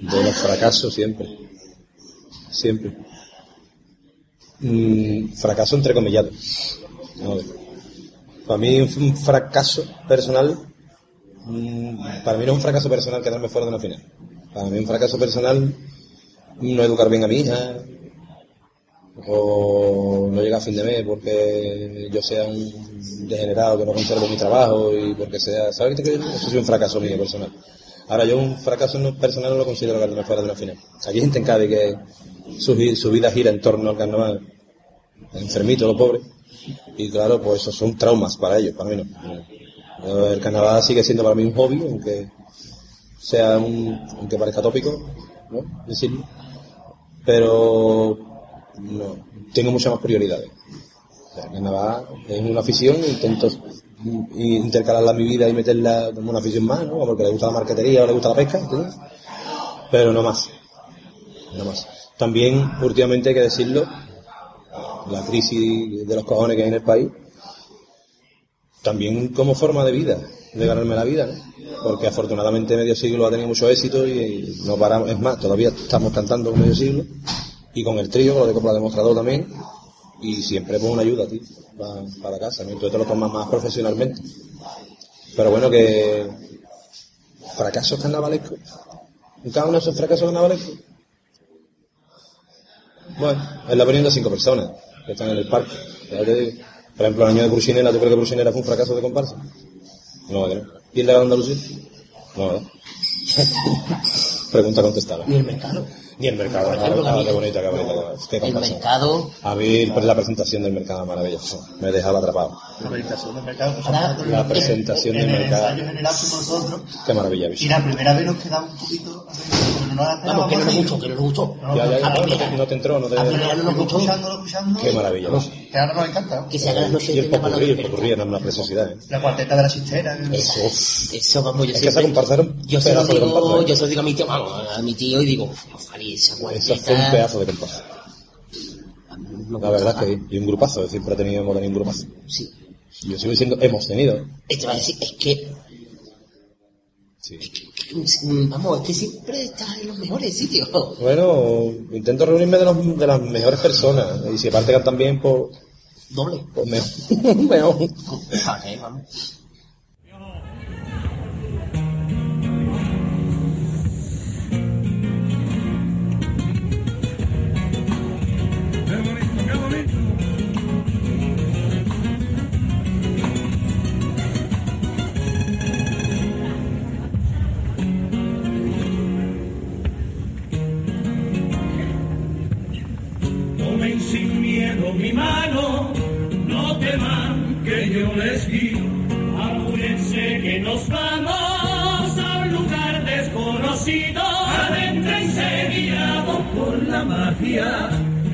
Speaker 5: De los fracasos siempre. Siempre. Mm, fracaso entrecomillado. A ver. Para mí un, fracaso personal, mm, para mí no es un fracaso personal quedarme fuera de una final. Para mí un fracaso personal no educar bien a mi hija, o no llegar a fin de mes porque yo sea un degenerado que no conservo mi trabajo y porque sea, ¿sabes qué? Eso es un fracaso mío personal. Ahora, yo un fracaso personal no lo considero carnaval fuera de una final. Aquí hay gente en Cádiz que su, su vida gira en torno al carnaval, enfermito, lo pobre. Y claro, pues esos son traumas para ellos, para mí no. El carnaval sigue siendo para mí un hobby, aunque sea un, aunque parezca tópico, ¿no? Decirlo. Pero no, tengo muchas más prioridades. El carnaval es una afición, intento intercalarla en mi vida y meterla como una afición más, ¿no? Porque le gusta la marquetería o le gusta la pesca. Pero no más. No más. También, últimamente hay que decirlo, la crisis de los cojones que hay en el país, también como forma de vida, de ganarme la vida, ¿no? Porque afortunadamente medio siglo ha tenido mucho éxito y no paramos, es más, todavía estamos cantando con medio siglo y con el trío, con lo de Copla Demostrador también, y siempre pues una ayuda, tío, para, para casa. Entonces te lo tomas más profesionalmente. Pero bueno, que fracasos carnavalescos. ¿En cada uno de esos fracasos carnavalescos? Bueno, es la opinión de cinco personas que están en el parque. Por ejemplo, el año de Brusinela, ¿tú crees que Brusinela fue un fracaso de comparsa? No, ¿verdad? ¿Y el de Andalucía? No, ¿verdad? Pregunta contestada.
Speaker 1: Ni el mercado.
Speaker 5: Ni el mercado.
Speaker 1: Por ejemplo,
Speaker 5: Ah, qué bonita, qué bonita. Qué
Speaker 1: El
Speaker 5: comparsa.
Speaker 1: mercado.
Speaker 5: A mí pues, la presentación del mercado maravilloso. Me dejaba atrapado.
Speaker 7: La presentación del mercado. nosotros
Speaker 5: La
Speaker 7: en-
Speaker 5: presentación
Speaker 7: en
Speaker 5: del
Speaker 7: el
Speaker 5: mercado.
Speaker 7: ensayo general fuimos nosotros.
Speaker 5: Qué maravilla,
Speaker 7: Y
Speaker 5: bicho.
Speaker 7: la primera vez nos quedamos un poquito. La
Speaker 1: Vamos, que no nos
Speaker 7: así.
Speaker 1: gustó, que no nos gustó.
Speaker 7: No,
Speaker 5: Ya, ya, ya,
Speaker 1: a
Speaker 5: no,
Speaker 1: mí,
Speaker 5: no te, no te entró, no te...
Speaker 1: a no nos gustó.
Speaker 7: escuchándolo.
Speaker 5: Qué maravilla.
Speaker 7: Que ahora nos encanta.
Speaker 1: Que se hagan las noches
Speaker 5: Y
Speaker 1: de
Speaker 5: el
Speaker 1: carnaval
Speaker 5: popurrí, el popurrí era una preciosidad, ¿eh?
Speaker 7: La cuarteta de la chistera.
Speaker 1: Eso, eso vamos, yo siempre- yo se lo digo, yo se lo digo a mi tío, vamos, a mi tío y digo, ojalá esa
Speaker 5: Eso fue un
Speaker 1: cuarteta.
Speaker 5: pedazo de comparsa.
Speaker 1: no
Speaker 5: La verdad es que y un grupazo, siempre teníamos tenido un grupazo.
Speaker 1: Sí.
Speaker 5: Yo sigo diciendo, hemos tenido.
Speaker 1: Esto va a decir, es que,
Speaker 5: Sí.
Speaker 1: mm, vamos, es que siempre está en los mejores sitios.
Speaker 5: Bueno, intento reunirme de, los, de las mejores personas. Y si aparte cantan bien, pues,
Speaker 1: Doble.
Speaker 5: pues mejor. mejor.
Speaker 1: Vamos.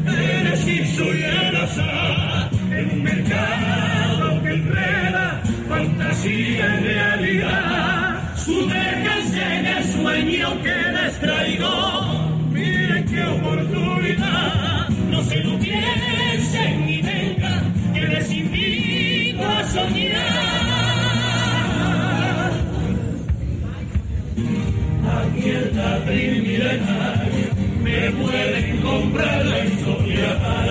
Speaker 4: Eres y soy el en un mercado que enreda fantasía y realidad. Sumérjanse en el sueño que les traigo. Miren qué oportunidad. No se lo piensen ni vengan, que les invito a soñar. Aquí en milenaria me pueden comprar la historia a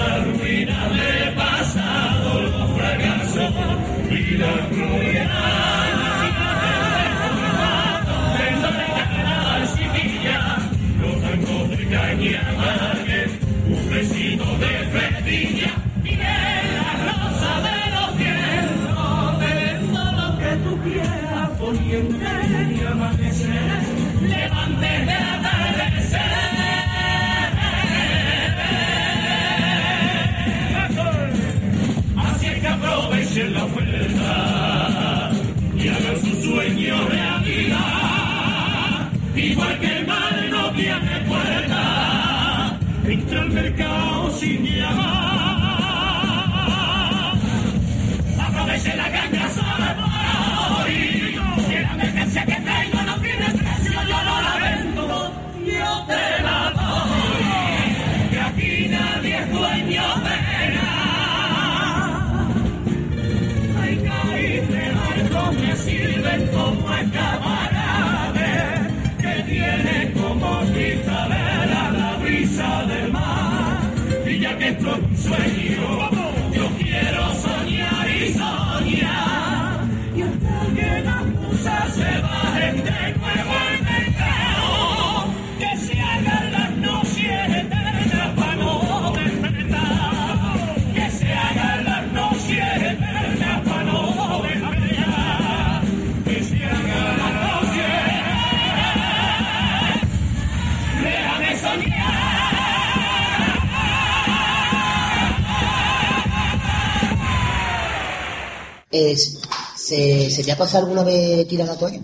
Speaker 1: Es, ¿se, ¿Se te ha pasado alguna vez tirar la toalla?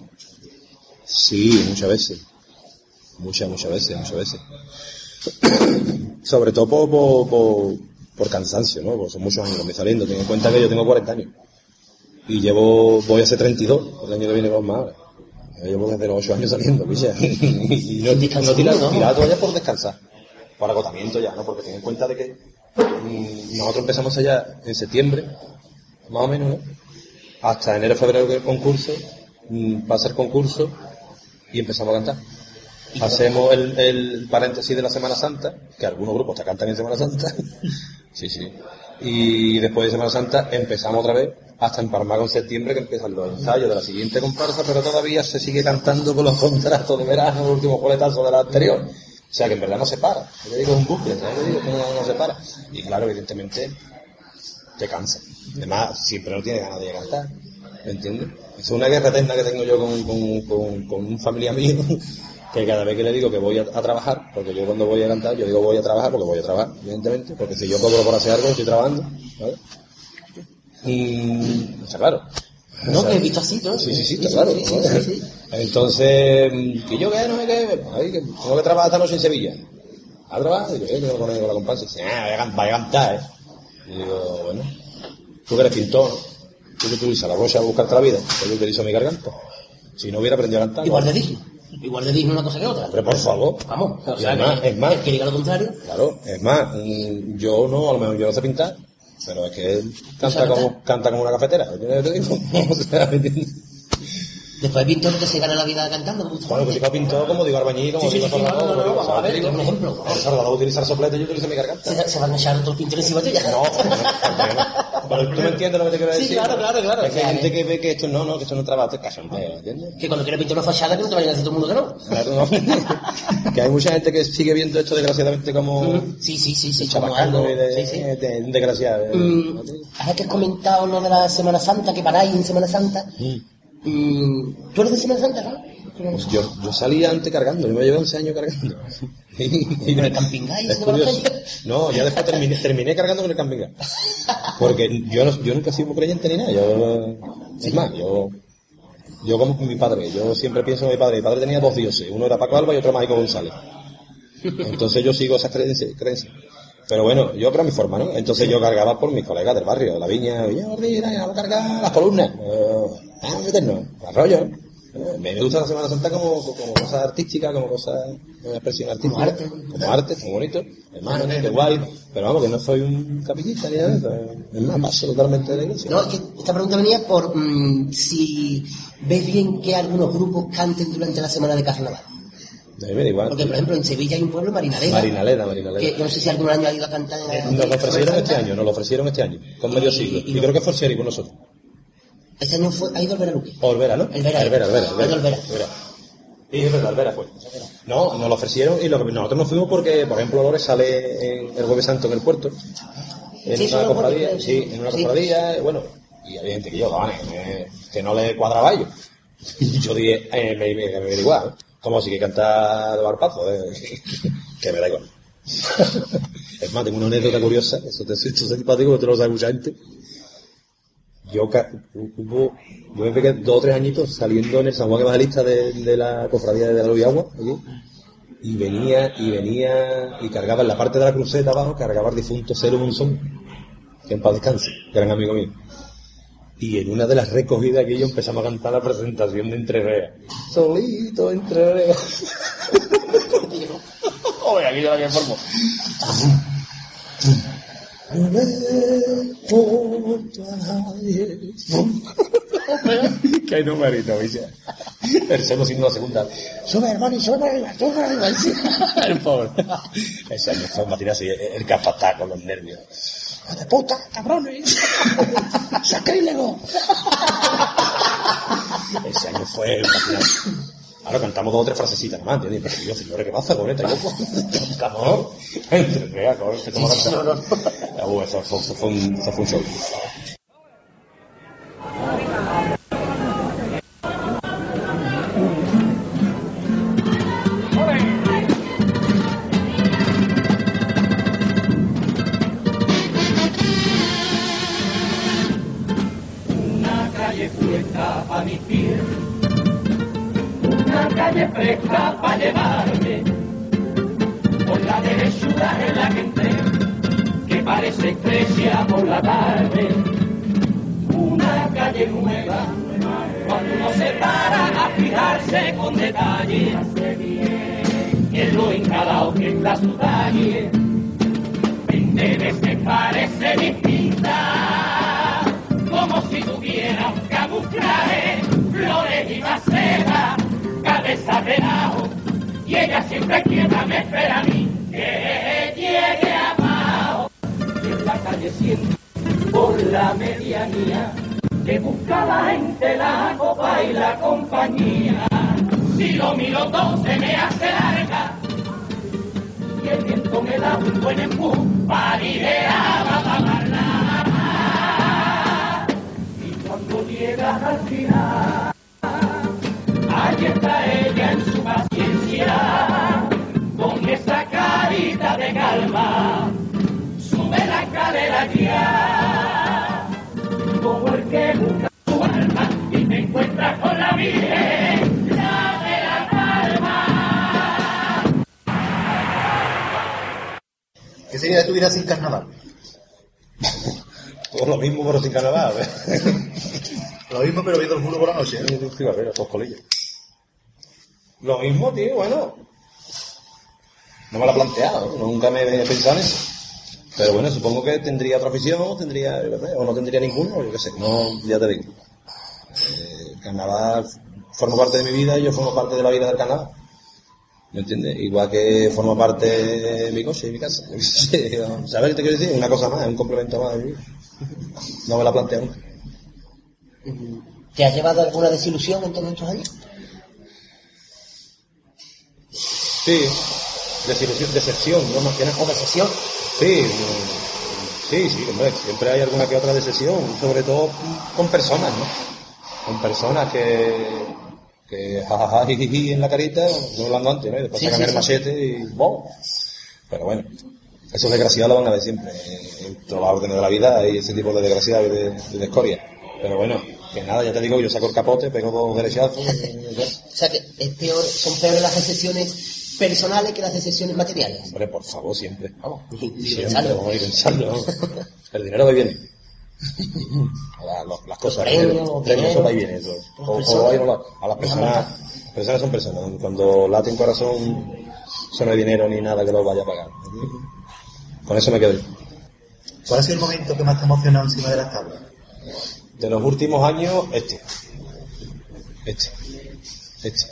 Speaker 5: Sí, muchas veces. Muchas, muchas veces, muchas veces. Sobre todo por, por, por, por cansancio, ¿no? Porque son muchos años que me saliendo. Ten en cuenta que yo tengo 40 años. Y llevo, voy a ser 32, el año que viene vamos más ahora. Yo llevo desde los 8 años saliendo, picha. Y no, no tirar,
Speaker 1: ¿no?
Speaker 5: tirar la toalla por descansar. Por agotamiento ya, ¿no? Porque ten en cuenta de que mm, nosotros empezamos allá en septiembre, más o menos, ¿no? Hasta enero, febrero que el concurso, mm, pasa el concurso y empezamos a cantar. Hacemos el, el paréntesis de la Semana Santa, que algunos grupos te cantan en Semana Santa. sí, sí. Y después de Semana Santa empezamos otra vez hasta empalmar con septiembre que empiezan los ensayos de la siguiente comparsa, pero todavía se sigue cantando con los contratos de verano, los últimos coletazos de la anterior. O sea que en verdad no se para. Yo digo es un bucle, ¿sabes? Yo digo que no, no se para. Y claro, evidentemente te cansa. Además, siempre no tienes ganas de cantar. ¿Me entiendes? Es una guerra eterna que tengo yo con, con, con, con un familiar mío, que cada vez que le digo que voy a, a trabajar, porque yo cuando voy a cantar, yo digo voy a trabajar porque voy a trabajar, evidentemente, porque si yo cobro por hacer algo, estoy trabajando, ¿vale? Y, sea, claro.
Speaker 1: No,
Speaker 5: O sea,
Speaker 1: que he visto así, ¿no?
Speaker 5: Sí, sí, sí, está claro.
Speaker 1: sí, sí,
Speaker 5: ¿no?
Speaker 1: sí, sí.
Speaker 5: Entonces, que yo que no sé qué, ay, que tengo que trabajar esta noche en Sevilla. ¿A trabajar? Digo, eh, tengo que poner con la comparsa. Y dice, ah, a cantar, ¿eh? Y digo, bueno, tú que eres pintor, tú que a la rocha a buscarte la vida, que yo utilizo mi garganta. Si no hubiera aprendido a cantar.
Speaker 1: Igual de digno. Igual de digno una cosa que otra.
Speaker 5: Hombre, por favor.
Speaker 1: Vamos, o sea,
Speaker 5: además,
Speaker 1: que-
Speaker 5: es más,
Speaker 1: el que diga lo contrario.
Speaker 5: Claro, es más, mm, yo no, a lo mejor yo no sé pintar, pero es que él canta como, canta como una cafetera. O sea, ¿me entiendes?
Speaker 1: Después pintores que se ganan la vida cantando.
Speaker 5: Bueno, que digo pintor, como digo albañil, como
Speaker 1: Sí, sí,
Speaker 5: digo
Speaker 1: sí, sí,
Speaker 5: soldador,
Speaker 1: no, no, no, vamos a ver, un ejemplo.
Speaker 5: El soldador va a utilizar soplete, yo utilizo mi garganta.
Speaker 1: Se, se van a echar otros pintores encima tuya.
Speaker 5: No, pero tú me entiendes lo que te quiero
Speaker 1: Sí,
Speaker 5: decir.
Speaker 1: claro, claro, claro.
Speaker 5: Es que hay gente
Speaker 1: eh.
Speaker 5: que ve que esto no, no, que esto no es trabajo, esto es cachondeo, ¿entiendes?
Speaker 1: Que cuando quieras pintar una fachada, que no te vayan a decir todo el mundo que no.
Speaker 5: Claro, no. que hay mucha gente que sigue viendo esto desgraciadamente como
Speaker 1: Sí, sí, sí, sí, como algo. Sí, sí.
Speaker 5: desgraciado.
Speaker 1: Mm, ahora que has comentado lo de la Semana Santa, que paráis en Semana Santa, mm, ¿tú eres de Semana Santa, no? Sabes.
Speaker 5: Yo, yo salí antes cargando, yo me llevé 11 años cargando. Y-
Speaker 1: ¿Con el camping?
Speaker 5: No, ya después terminé, terminé cargando con el camping. Porque yo, no- yo nunca he sido creyente ni nada. Yo, es más, yo, yo como mi padre, yo siempre pienso en mi padre. Mi padre tenía dos dioses, uno era Paco Alba y otro Mágico González. Entonces yo sigo esas creencias. creencias. Pero bueno, yo creo a mi forma, ¿no? Entonces yo cargaba por mis colegas del barrio, de la viña, viña vamos a cargar las columnas, vamos a meternos, arroyo. Eh, Me gusta la Semana Santa como, como cosa artística, como cosa, como expresión artística.
Speaker 1: Como arte.
Speaker 5: Como arte, muy bonito. Es más, guay. Pero vamos, que no soy un capillista ni nada. Es más, paso totalmente de la iglesia.
Speaker 1: No, es que esta pregunta venía por mm, si ves bien que algunos grupos canten durante la semana de carnaval.
Speaker 5: A mí me da igual.
Speaker 1: Porque, por ejemplo, en Sevilla hay un pueblo, Marinaleda.
Speaker 5: Marinaleda, Marinaleda.
Speaker 1: Que yo no sé si algún año ha ido a cantar en
Speaker 5: Nos lo ofrecieron este año, nos lo ofrecieron este año, con medio
Speaker 1: Y-
Speaker 5: siglo.
Speaker 1: y
Speaker 5: creo que fue Seri con nosotros.
Speaker 1: Este año fue, ha ido el Veraluque.
Speaker 5: O Olvera, ¿no?
Speaker 1: Olvera.
Speaker 5: Olvera, Olvera.
Speaker 1: Ha ido Olvera.
Speaker 5: Sí, es verdad, Olvera fue. No, nos lo ofrecieron y lo que nosotros nos fuimos porque, por ejemplo, Lores sale en el Jueves Santo en el puerto. En
Speaker 1: Sí,
Speaker 5: una cofradía,
Speaker 1: recuerdo,
Speaker 5: sí, en una
Speaker 1: Sí.
Speaker 5: cofradía, bueno, y había gente que yo, vale, que, que no le cuadraba a ellos. Y yo dije, eh, me, me, me da igual, como si que cantar de barpazo, eh, que me da igual. es más, tengo una anécdota curiosa, eso te es simpático, que te lo sabe mucha gente. Yo, hubo, yo me pegué dos o tres añitos saliendo en el San Juan Evangelista de, de la cofradía de la Agua, allí, y venía, y venía, y cargaba en la parte de la cruceta abajo, cargaba el difunto Cero Monzón, que en paz descanse, gran amigo mío. Y en una de las recogidas que yo empezamos a cantar la presentación de Entre Reas. Solito Entre Reas. Oye, aquí yo la que formo. No le importa a nadie. Qué numerito, ¿viste? El solo siendo la segunda. Sube, hermano, y sube arriba, sube arriba. El pobre. Ese año fue un así, el capataz con los nervios. ¡Hijo de puta, cabrones! ¡Sacrílego! Ese año fue un. Ahora cantamos dos o tres frasecitas nomás, ¿entiendes? Pero yo, señores, ¿qué pasa con esta? Y yo, pues, cantamos. Entre reas, cabrón, calle fresca para llevarme, por la derechura en la que entré, que parece estrella
Speaker 8: por
Speaker 4: la tarde, una calle nueva, cuando uno se para a fijarse con detalle, en lo encalado que está su calle, veinte que parece distinta, como si tuviera camuflaje, flores y macetas cabeza y ella siempre quieta me espera a mí, que llegue abajo, y en la calle siempre, por la medianía, que busca la gente la copa y la compañía. Si lo miro todo se me hace larga y el viento me da un buen empujón para ir a. Y cuando llegas al final, sube la escalera ya como el que busca su alma y te encuentra con la Virgen, la de la calma.
Speaker 2: ¿Qué sería de tu vida sin carnaval?
Speaker 5: Todo lo mismo, pero sin carnaval.
Speaker 2: Lo mismo, pero viendo el muro por la noche. ¿eh?
Speaker 5: Sí, a ver, a colillas. Lo mismo, tío, bueno. No me lo he planteado, nunca me he pensado en eso. Pero bueno, supongo que tendría otra afición, tendría, o no tendría ninguno, yo qué sé, no, ya te digo. Eh, carnaval forma parte de mi vida y yo formo parte de la vida del carnaval. ¿Me entiendes? Igual que forma parte de mi coche y mi casa. ¿Sabes qué te quiero decir? Una cosa más, un complemento más de mi vida. No me la planteo nunca.
Speaker 1: ¿Te has llevado alguna desilusión en todos estos años?
Speaker 5: Sí, desilusión, decepción, no más que nada.
Speaker 1: ¿O decepción?
Speaker 5: Sí, sí, sí, hombre, siempre hay alguna que otra decepción, sobre todo con personas, ¿no? Con personas que, que jajaja, jijiji en la carita, yo hablando antes, ¿no? Y después
Speaker 1: Sí,
Speaker 5: sacan
Speaker 1: sí,
Speaker 5: el
Speaker 1: sí.
Speaker 5: machete y ¡bom! Pero bueno, esos desgraciados lo van a ver siempre. En todos los órdenes de la vida hay ese tipo de desgraciados y de, y de escoria. Pero bueno, que nada, ya te digo, yo saco el capote, pego dos derechazos. y ya.
Speaker 1: O sea que es peor, son peores las decepciones personales que las decepciones materiales.
Speaker 5: Hombre, por favor, siempre.
Speaker 1: Vamos, ni
Speaker 5: Siempre,
Speaker 1: pensarlo.
Speaker 5: vamos a ir pensando. vamos. El dinero va y viene. La- las cosas.
Speaker 1: Los premios, los
Speaker 5: eso va y viene. eso. O- o y. A las personas, las personas son personas. Cuando late un corazón, eso no hay dinero ni nada que lo vaya a pagar. Con eso me quedo.
Speaker 2: ¿Cuál ha sido el momento que más te ha emocionado encima de las tablas?
Speaker 5: De los últimos años, este. Este. Este.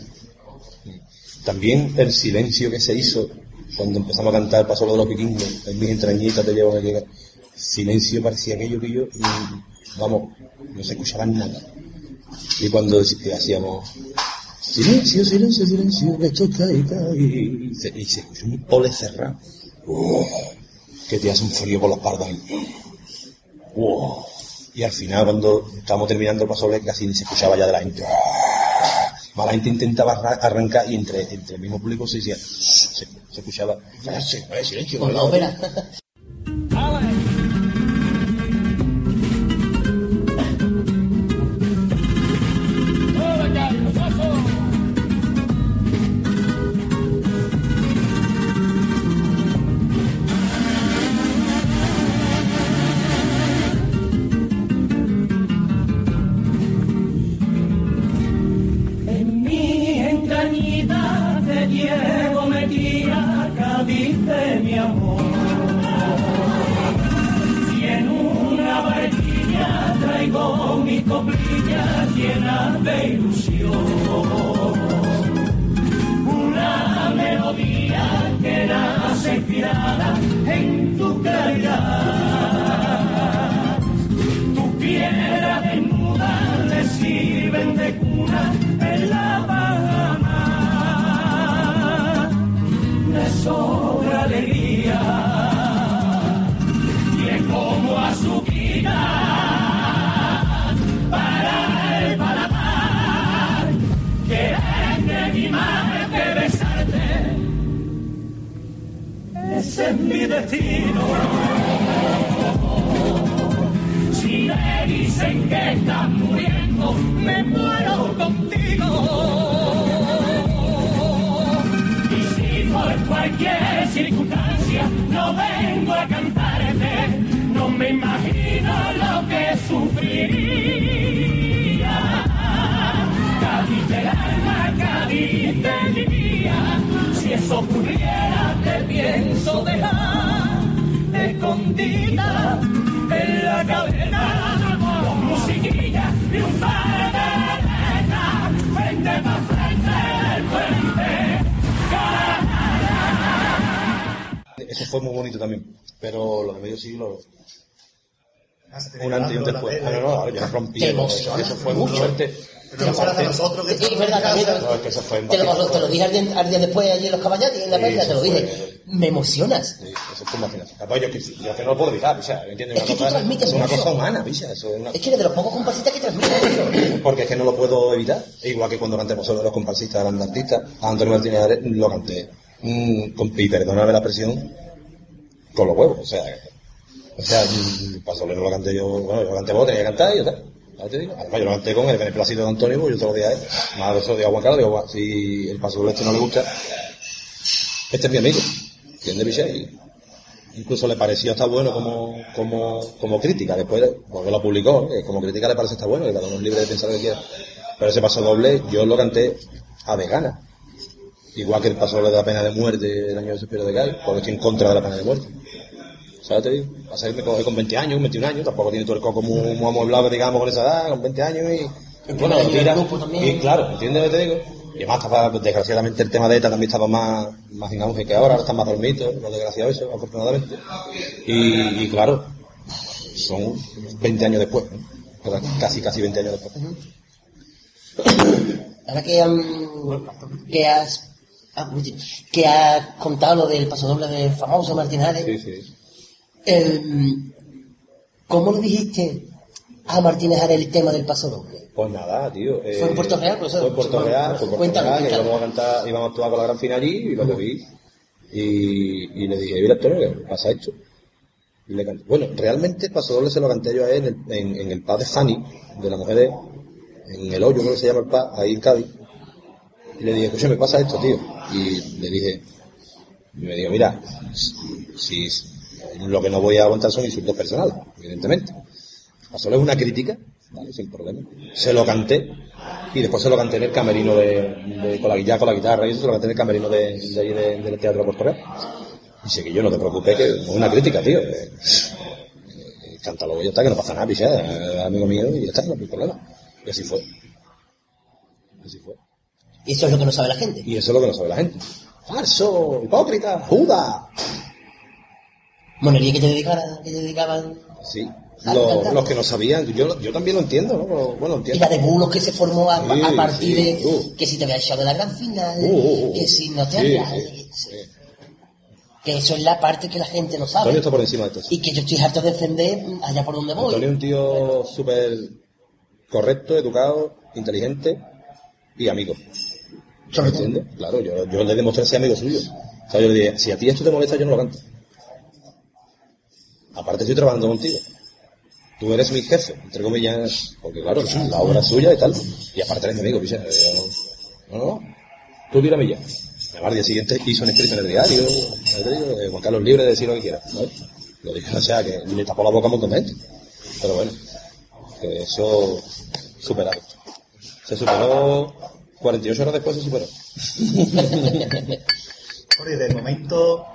Speaker 5: También el silencio que se hizo cuando empezamos a cantar paso de los vikingos, en mis entrañitas te llevo a llegar. Silencio parecía aquello que yo, vamos, no se escuchaba nada. Y cuando dec- hacíamos silencio, silencio, silencio, que esto cae, cae, y se, y se escuchó un ole cerrado. ¡Oh! que te hace un frío por la espalda. ahí. ¡Oh! Y al final, cuando estábamos terminando el paso casi ni se escuchaba ya de la gente. La gente intentaba arra- arrancar y entre, entre el mismo público se decía, se, se escuchaba, "Sí, eh, silencio,
Speaker 1: Con la
Speaker 5: no".
Speaker 1: ópera.
Speaker 8: Eso
Speaker 5: fue muy bonito también. Pero lo de medio siglo, un antes y un después. Ah, no, no, yo rompí.
Speaker 1: Te
Speaker 5: eso,
Speaker 1: emociona
Speaker 5: eso fue
Speaker 1: mucho.
Speaker 5: muy fuerte.
Speaker 7: Pero no de nosotros que
Speaker 1: es verdad, también.
Speaker 5: No, es que eso fue
Speaker 1: Te lo, te lo dije al día, al día después allí en los caballates, en la perla, te lo dije. Me emocionas.
Speaker 5: Sí, eso fue imagínate. Además, yo, que, yo que no lo puedo evitar, picha, ¿entiendes?
Speaker 1: Es que
Speaker 5: Una
Speaker 1: tú
Speaker 5: cosa,
Speaker 1: transmites
Speaker 5: es una cosa humana, eso es una...
Speaker 1: Es que eres de los pocos comparsistas que transmiten eso.
Speaker 5: Porque es que no lo puedo evitar. Igual que cuando cantemos solo los comparsistas grandes artistas, a Antonio Martínez Ares lo canté, mm, con, y perdóname la presión, con los huevos. O sea, o sea, mm, Pasolero lo canté yo, bueno, yo lo canté vos, tenía que cantar y está. Ya te digo. Además, yo lo canté con el beneplácito de Antonio, pues yo te lo dije a él. Más de eso digo a Juan Carlos, digo, "Juan, si el Pasolero este no le gusta, este es mi amigo. ¿Entiendes, picha? Y incluso le pareció hasta bueno como, como, como crítica. Después, porque lo publicó, eh, como crítica le parece estar bueno, que cada uno es libre de pensar lo que quiera. Pero ese paso doble, yo lo canté a vegana. Igual que el paso doble de la pena de muerte el año de Suspiro de Gai, porque estoy en contra de la pena de muerte. ¿Sabes? Te digo? Pasa que me coge con 20 años, 21 años, tampoco tiene todo el coco muy, muy amueblado, digamos, con esa edad, con 20 años y, y bueno, tira. Y claro, ¿entiendes lo que te digo? Y además, estaba, desgraciadamente, el tema de ETA también estaba más, más en auge que ahora, ahora está más dormido, lo desgraciado eso, afortunadamente. Y, y claro, son 20 años después, ¿no? Casi, casi 20 años después.
Speaker 1: Ahora que, han- que has ah, que has contado lo del pasodoble del famoso Martín Ares,
Speaker 5: Sí, sí.
Speaker 1: eh, ¿cómo le dijiste a Martínez el tema del pasodoble?
Speaker 5: Pues nada, tío. eh,
Speaker 1: ¿Fue en Puerto Real, profesor?
Speaker 5: Fue en Puerto Real, fue en Puerto Real, que íbamos a cantar, íbamos a actuar con la gran final allí y lo que vi. Y, y le dije, mira, Antonio, ¿qué pasa esto? Y le canté. Bueno, realmente el paso doble se lo canté yo a él en el, en, en el pub de Fanny, de la mujer de, en el hoyo, creo que se llama el pub, ahí en Cádiz. Y le dije, escucha, me pasa esto, tío. Y le dije, y me dijo, mira, si, si- lo que no voy a aguantar son insultos personales, evidentemente. Pasó es una crítica, ¿vale? sin problema. Se lo canté y después se lo canté en el camerino de, de- con, la, ya con la guitarra y eso se lo canté en el camerino de, de ahí de- del Teatro Puerto Real. Dice que yo no te preocupes, que es una crítica, tío. Eh, eh, cántalo ya está, que no pasa nada, picha, eh, amigo mío, y ya está, no hay problema. Y así fue. Así fue.
Speaker 1: Y eso es lo que no sabe la gente.
Speaker 5: Y eso es lo que no sabe la gente. ¡Falso! ¡Hipócrita! ¡Judas!
Speaker 1: Monería que te dedicaban, que te dedicaban
Speaker 5: Sí. Los, que no sabían, yo, yo también lo entiendo, ¿no? Pero, Bueno,
Speaker 1: y
Speaker 5: entiendo.
Speaker 1: la de bulos que se formó a,
Speaker 5: Sí,
Speaker 1: a partir
Speaker 5: sí,
Speaker 1: de
Speaker 5: uh.
Speaker 1: que si te había echado de la gran final,
Speaker 5: Uh, uh,
Speaker 1: que si no te había... Que eso es la parte que la gente no sabe.
Speaker 5: Antonio está por encima de todo eso.
Speaker 1: Y que yo estoy harto de defender allá por donde voy.
Speaker 5: Antonio es un tío súper correcto, educado, inteligente y amigo.
Speaker 1: Todo.
Speaker 5: ¿Entiendes? Claro, yo, yo le demostré ser amigo suyo. O sea, yo le dije, si a ti esto te molesta, yo no lo canto. Aparte estoy trabajando contigo. Tú eres mi jefe, entre comillas, porque claro, la, la obra es suya y tal. Y aparte eres mi amigo, picha. No, no. Tú tírame ya. Al día siguiente hizo un escrito en el diario, eh, Juan Carlos libre de decir lo que quiera. Lo dije, o sea, que le tapó la boca un montón de gente. Pero bueno, que eso superado. Se superó, 48 horas después se superó.
Speaker 7: Jorge, del momento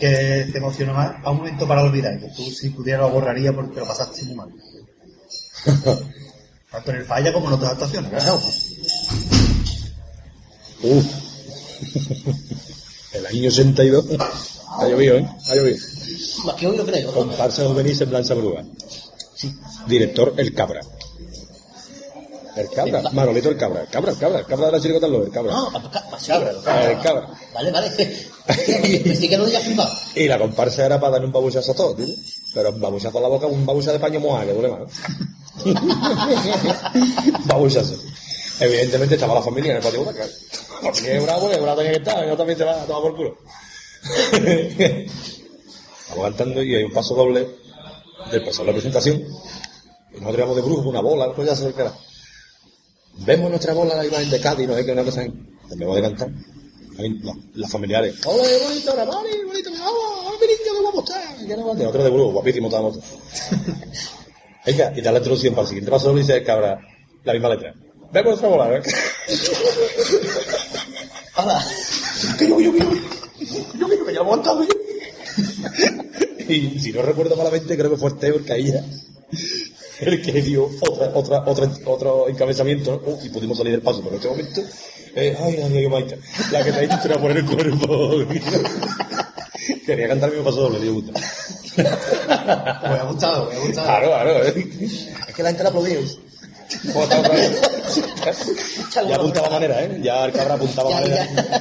Speaker 7: que te emocionó más a un momento para olvidar, que tú si pudieras lo borraría porque lo pasaste muy mal. Tanto en el falla como en otras actuaciones, ¿verdad?
Speaker 5: Uf. El año 82. Ha llovido, ¿eh? Ha llovido.
Speaker 1: Más que hoy lo creo. ¿no?
Speaker 5: Comparsa juvenil Semblanza Bruga. Director El Cabra. El Cabra. Manolito El Cabra. El Cabra, el Cabra. El Cabra de la chiricota El Cabra.
Speaker 1: No, pa- pa- pa- sí.
Speaker 5: El Cabra.
Speaker 1: Vale, vale. Que no digas flipado.
Speaker 5: Y la comparsa era para darle un babuchazo a todos, tío. Pero un babuchazo a la boca, un babuchazo de paño mojado, que duele más. babuchazo. Evidentemente estaba la familia en el patio butaca. Familia es bravo, es bravo tenía que estar, yo también te va a tomar por culo. Estamos cantando y hay un paso doble del paso de la presentación. Y nosotros íbamos de brujo, una bola, pues ya se ve Vemos nuestra bola la imagen de Cádiz, no sé qué, una cosa. Terminamos de cantar. Ahí, no, las familiares. ¡Ole, bonito, Ramani, bonito, mi vamos! ¡Mi niño, que guapo está! Que no mate. Otro de brujo, guapísimo estábamos. Venga, y da la introducción para el siguiente paso dice el cabra, la misma letra. Vemos nuestra bola, ¿eh?
Speaker 1: Hola.
Speaker 5: Que yo, yo, yo, yo, yo, que ya aguantado. Y si no recuerdo malamente, creo que fue Teo el caía. El que dio otra, otra, otra, otro encabezamiento, ¿no? y pudimos salir del paso. Pero en este momento, eh, ay, ay, ay, Maite, la que te ha dicho te va a poner el cuerpo. Quería cantar mi paso doble, dio gusto.
Speaker 2: Me ha gustado, me ha gustado.
Speaker 5: Claro, claro. eh.
Speaker 1: Es que la gente la aplaudió.
Speaker 5: Vez. Ya apuntaba manera, ¿eh? Ya el cabra apuntaba
Speaker 1: Ya,
Speaker 5: manera.
Speaker 1: ya.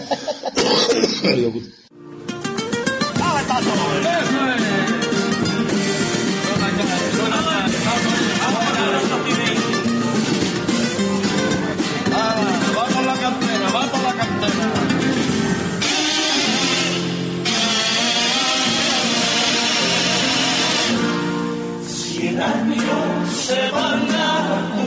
Speaker 4: Se van a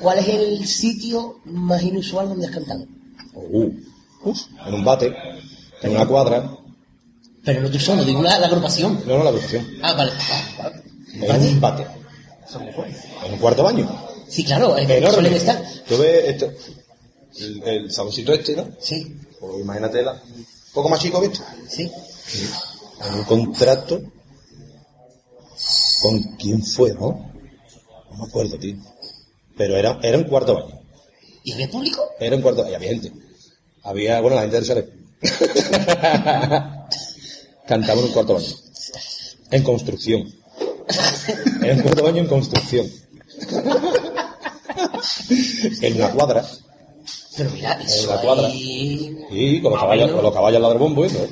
Speaker 1: ¿Cuál es el sitio más inusual donde has cantado?
Speaker 5: Uh, uf, en un bate, en una cuadra.
Speaker 1: Pero no tú solo, digo la, la agrupación.
Speaker 5: No, no, la agrupación.
Speaker 1: Ah, vale. Ah, vale.
Speaker 5: En un bate. En un cuarto baño.
Speaker 1: Sí, claro, es que
Speaker 5: Enorme.
Speaker 1: suelen estar.
Speaker 5: Tú ves esto, el, el saloncito este, ¿no?
Speaker 1: Sí,
Speaker 5: Pues imagínate la, un poco más chico, ¿viste?
Speaker 1: sí.
Speaker 5: En un contrato con quién fue, ¿no? No me acuerdo, tío. Pero era, era un cuarto baño.
Speaker 1: ¿Y había público?
Speaker 5: Era un cuarto, y había gente. Había, bueno, la gente del chalet. Cantaba en un cuarto baño. En construcción. Era un cuarto baño en construcción. en una cuadra.
Speaker 1: Pero mira, eso
Speaker 5: la cuadra.
Speaker 1: ahí-
Speaker 5: Y con los caballos, con los caballos al lado del bombo, eso, ¿eh?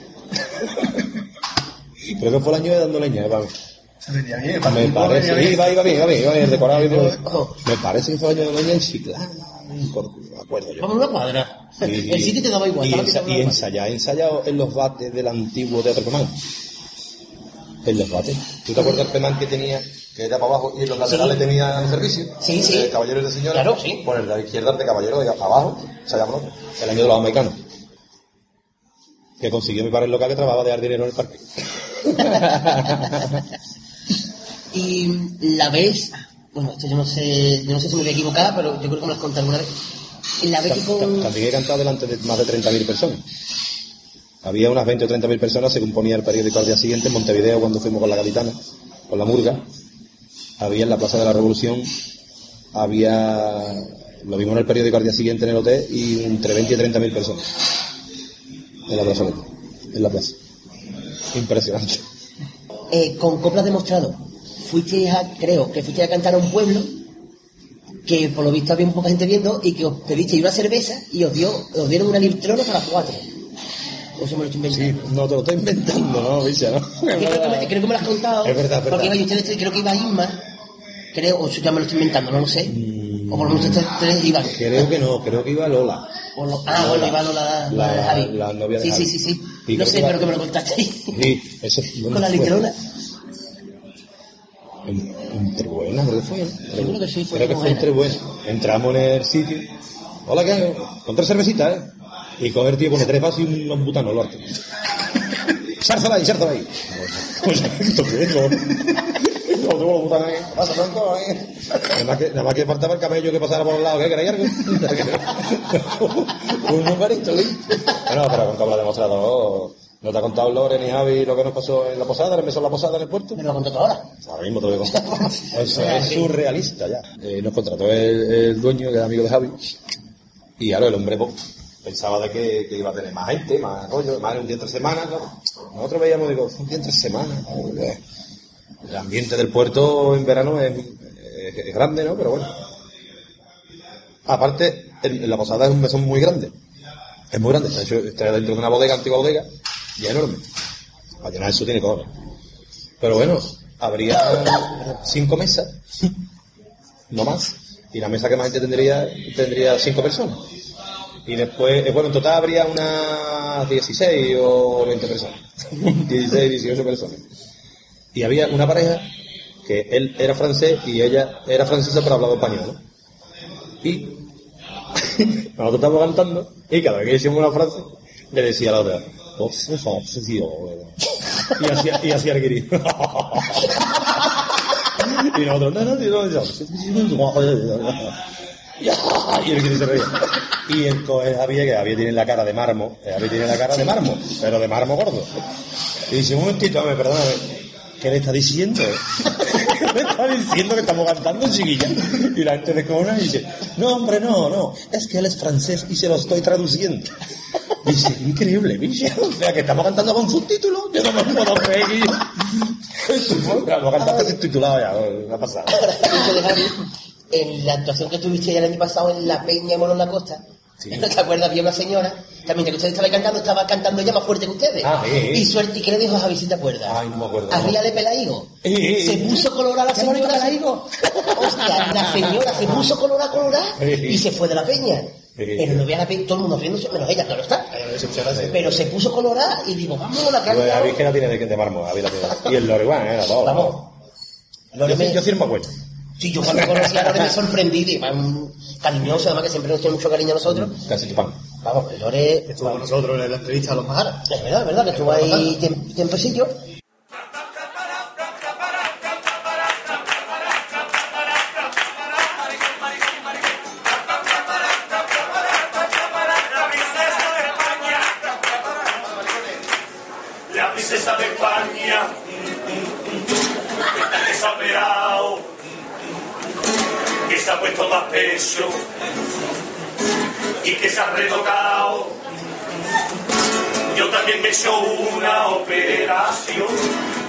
Speaker 5: Creo que fue el año de dando leña, ¿eh? Vamos.
Speaker 2: Se bien,
Speaker 5: Me parece, iba, iba bien, iba bien, iba decorado. Me parece que fue año de leña en Chiclana, me acuerdo yo.
Speaker 1: Vamos a una cuadra.
Speaker 5: Y-
Speaker 1: el sitio te daba igual.
Speaker 5: Y, y ensayar, ensayado en los bates del antiguo Teatro Pemán. En los bates. ¿Tú te acuerdas del Pemán que tenía, que era para abajo y en los laterales tenía el servicio?
Speaker 1: Sí, sí.
Speaker 5: De caballeros de señoras.
Speaker 1: Claro, sí.
Speaker 5: Bueno, la izquierda el de caballeros, de abajo, ensayábamos el año de los americanos. Que consiguió mi padre el local que trabajaba de dar dinero en el parque.
Speaker 1: Y la vez, bueno, esto yo no sé, yo no sé si me voy a equivocar, pero yo creo que me lo has contado alguna vez. La vez que con...
Speaker 5: También he cantado delante de más de 30.000 personas. Había unas 20 o 30.000 personas, según ponía el periódico al día siguiente, en Montevideo, cuando fuimos con la capitana, con la murga. Había en la Plaza de la Revolución, había, lo vimos en el periódico al día siguiente en el hotel, y entre 20 y 30.000 personas. En la plaza, en la plaza. Impresionante.
Speaker 1: eh, con coplas demostrado. Fuiste a, creo, que fuiste a cantar a un pueblo que por lo visto había un poca gente viendo y que os pedisteis una cerveza y os dio, os dieron una litrona para cuatro. O eso me lo estoy
Speaker 5: Sí,
Speaker 1: inventando.
Speaker 5: no te lo estoy inventando, ¿no, Bicha, no?
Speaker 1: Creo, que me, creo que me lo has contado.
Speaker 5: Es verdad, es verdad.
Speaker 1: Porque iba, ustedes, creo que iba Isma, creo, o ya me lo estoy inventando, no lo sé. O por lo menos ustedes tres iban.
Speaker 5: Creo que no, creo que iba Lola.
Speaker 1: O lo- ah, bueno, iba la, la,
Speaker 5: La-
Speaker 1: de Javi.
Speaker 5: la novia de
Speaker 1: sí,
Speaker 5: Javi.
Speaker 1: sí, sí, sí. No sé, pero que me lo contaste.
Speaker 5: Sí, eso
Speaker 1: Con la
Speaker 5: fue? En- Entre buenas, creo que fue. ¿no?
Speaker 1: Yo creo que sí, fue
Speaker 5: Creo que fue
Speaker 1: buena.
Speaker 5: entre buenas. Entramos en el sitio. Hola, ¿qué hago? Con tres cervecitas, ¿eh? Y coge el tío, pone tres vasos y unos butanos, lo arte. Sárzala ahí, sárzala ahí. Pues, ¿esto qué es? No, no tengo puta nada, ¿eh? pasa tanto, ¿eh? Nada más que, nada más que faltaba el camello que pasara por el lado, ¿qué queréis algo? Un numerito, ¿eh? Bueno, pero con cable demostrador, ¿no te ha contado Lore ni Javi lo que nos pasó en la posada, en la posada en el puerto?
Speaker 1: Me lo contó ahora.
Speaker 5: Ahora mismo te lo voy a contar. Eso es surrealista ya. Eh, nos contrató el, el dueño, que era amigo de Javi, y ahora el hombre pues, pensaba de que, que iba a tener más gente, más rollo, más de un día entre semanas. claro. Nosotros veíamos, digo, un día entre semanas. El ambiente del puerto en verano es, es- es grande, ¿no? Pero bueno. Aparte, en la posada es un mesón muy grande. Es muy grande, está, hecho, está dentro de una bodega, antigua bodega, y enorme. Para llenar eso tiene cojones. Pero bueno, habría cinco mesas, no más, y la mesa que más gente tendría, tendría cinco personas. Y después, eh, bueno, en total habría unas 16 o 20 personas. 16, 18 personas. Y había una pareja que él era francés y ella era francesa pero hablaba español. Y nosotros estábamos cantando y cada vez que decíamos una frase le decía la otra, "Oh, sí, sí, sí, sí, oh". y hacía, y hacía el guiri. y nosotros, no, no, no, no. Y el guiri se reía. Y el coge Javier, que Javier tiene la cara de mármol, eh, Javier tiene la cara de mármol, pero de mármol gordo. Y dice, un momentito, dame, perdóname, ¿qué le está diciendo? me está diciendo que estamos cantando chiquilla. Y la gente de cona y dice, no, hombre, no, no, es que él es francés y se lo estoy traduciendo. Dice, increíble, bicho. O sea, que estamos cantando con subtítulos. Yo no me puedo creer. Lo cantaste subtitulado ya,
Speaker 1: de Javi, en la actuación que tuviste el año pasado en la Peña de Morón la Costa, ¿no te acuerdas? Había una señora, también que ustedes estaban cantando, estaba cantando ella más fuerte que ustedes.
Speaker 5: Ah, sí.
Speaker 1: Y suerte, ¿y qué le dijo a Javi si te acuerdas?
Speaker 5: Ay, no me acuerdo.
Speaker 1: Arriba de Pelaigo.
Speaker 5: Eh, eh,
Speaker 1: Se
Speaker 5: eh.
Speaker 1: puso colorada la
Speaker 5: ¿Qué bonito
Speaker 1: señora.
Speaker 5: Pelaigo?
Speaker 1: Hostia, la señora se puso colorada, colorada
Speaker 5: Eh, eh.
Speaker 1: y se fue de la peña.
Speaker 5: Eh,
Speaker 1: Pero no la peña, todo el mundo riéndose, menos ella, claro está. Pero se puso colorada y digo, vamos a la
Speaker 5: que la tiene de, de mármol, la. Y el bueno, era todo.
Speaker 1: Vamos.
Speaker 5: Yo, sí- yo sí me acuerdo.
Speaker 1: Sí, yo cuando conocí a Lore me sorprendí, y un cariñoso, además que siempre nos tiene mucho cariño a nosotros.
Speaker 5: Casi chupán.
Speaker 1: Vamos, el Lore,
Speaker 2: Estuvo con nosotros en la entrevista a los Majaras.
Speaker 1: es verdad, es verdad, que estuvo ahí tiemp- tiempecillo.
Speaker 9: Y que se ha retocado. Yo también me hecho una operación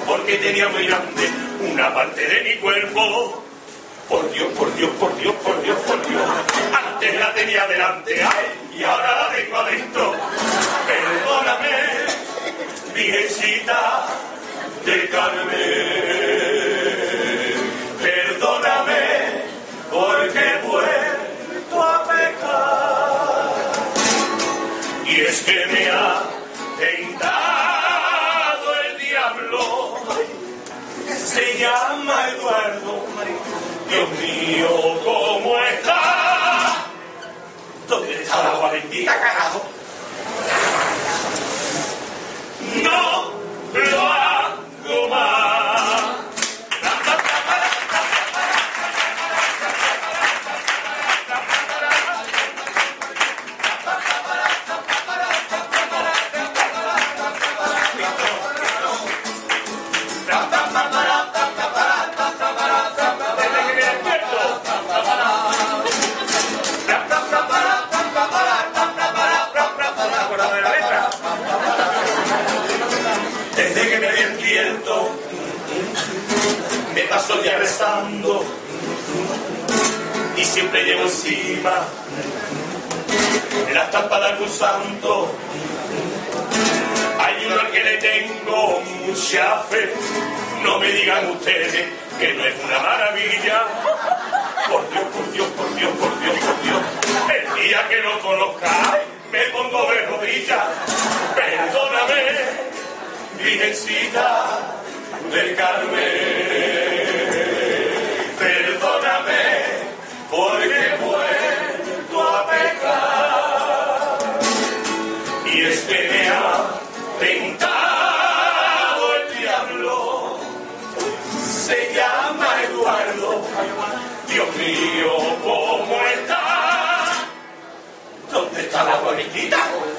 Speaker 9: porque tenía muy grande una parte de mi cuerpo. Por Dios, por Dios, por Dios, por Dios, por Dios. Antes la tenía delante, ay, y ahora la tengo adentro. Perdóname, Virgencita del Carmen. Perdóname porque he vuelto a pecar. Que me ha tentado el diablo. Se llama Eduardo. Dios mío, ¿cómo está? ¿Dónde está la bendita, carajo? No lo hago más. Me paso el día rezando y siempre llevo encima la estampa de algún santo. Hay uno que le tengo mucha fe. No me digan ustedes que no es una maravilla. Por Dios, por Dios, por Dios, por Dios, por Dios. El día que lo conozca, me pongo de rodillas. Perdóname, Virgencita del Carmen. Perdóname, porque he vuelto a pecar. Y es que me ha tentado el diablo.
Speaker 4: se llama Eduardo. Dios mío, ¿cómo está? ¿Dónde está la boniquita? No lo hago más.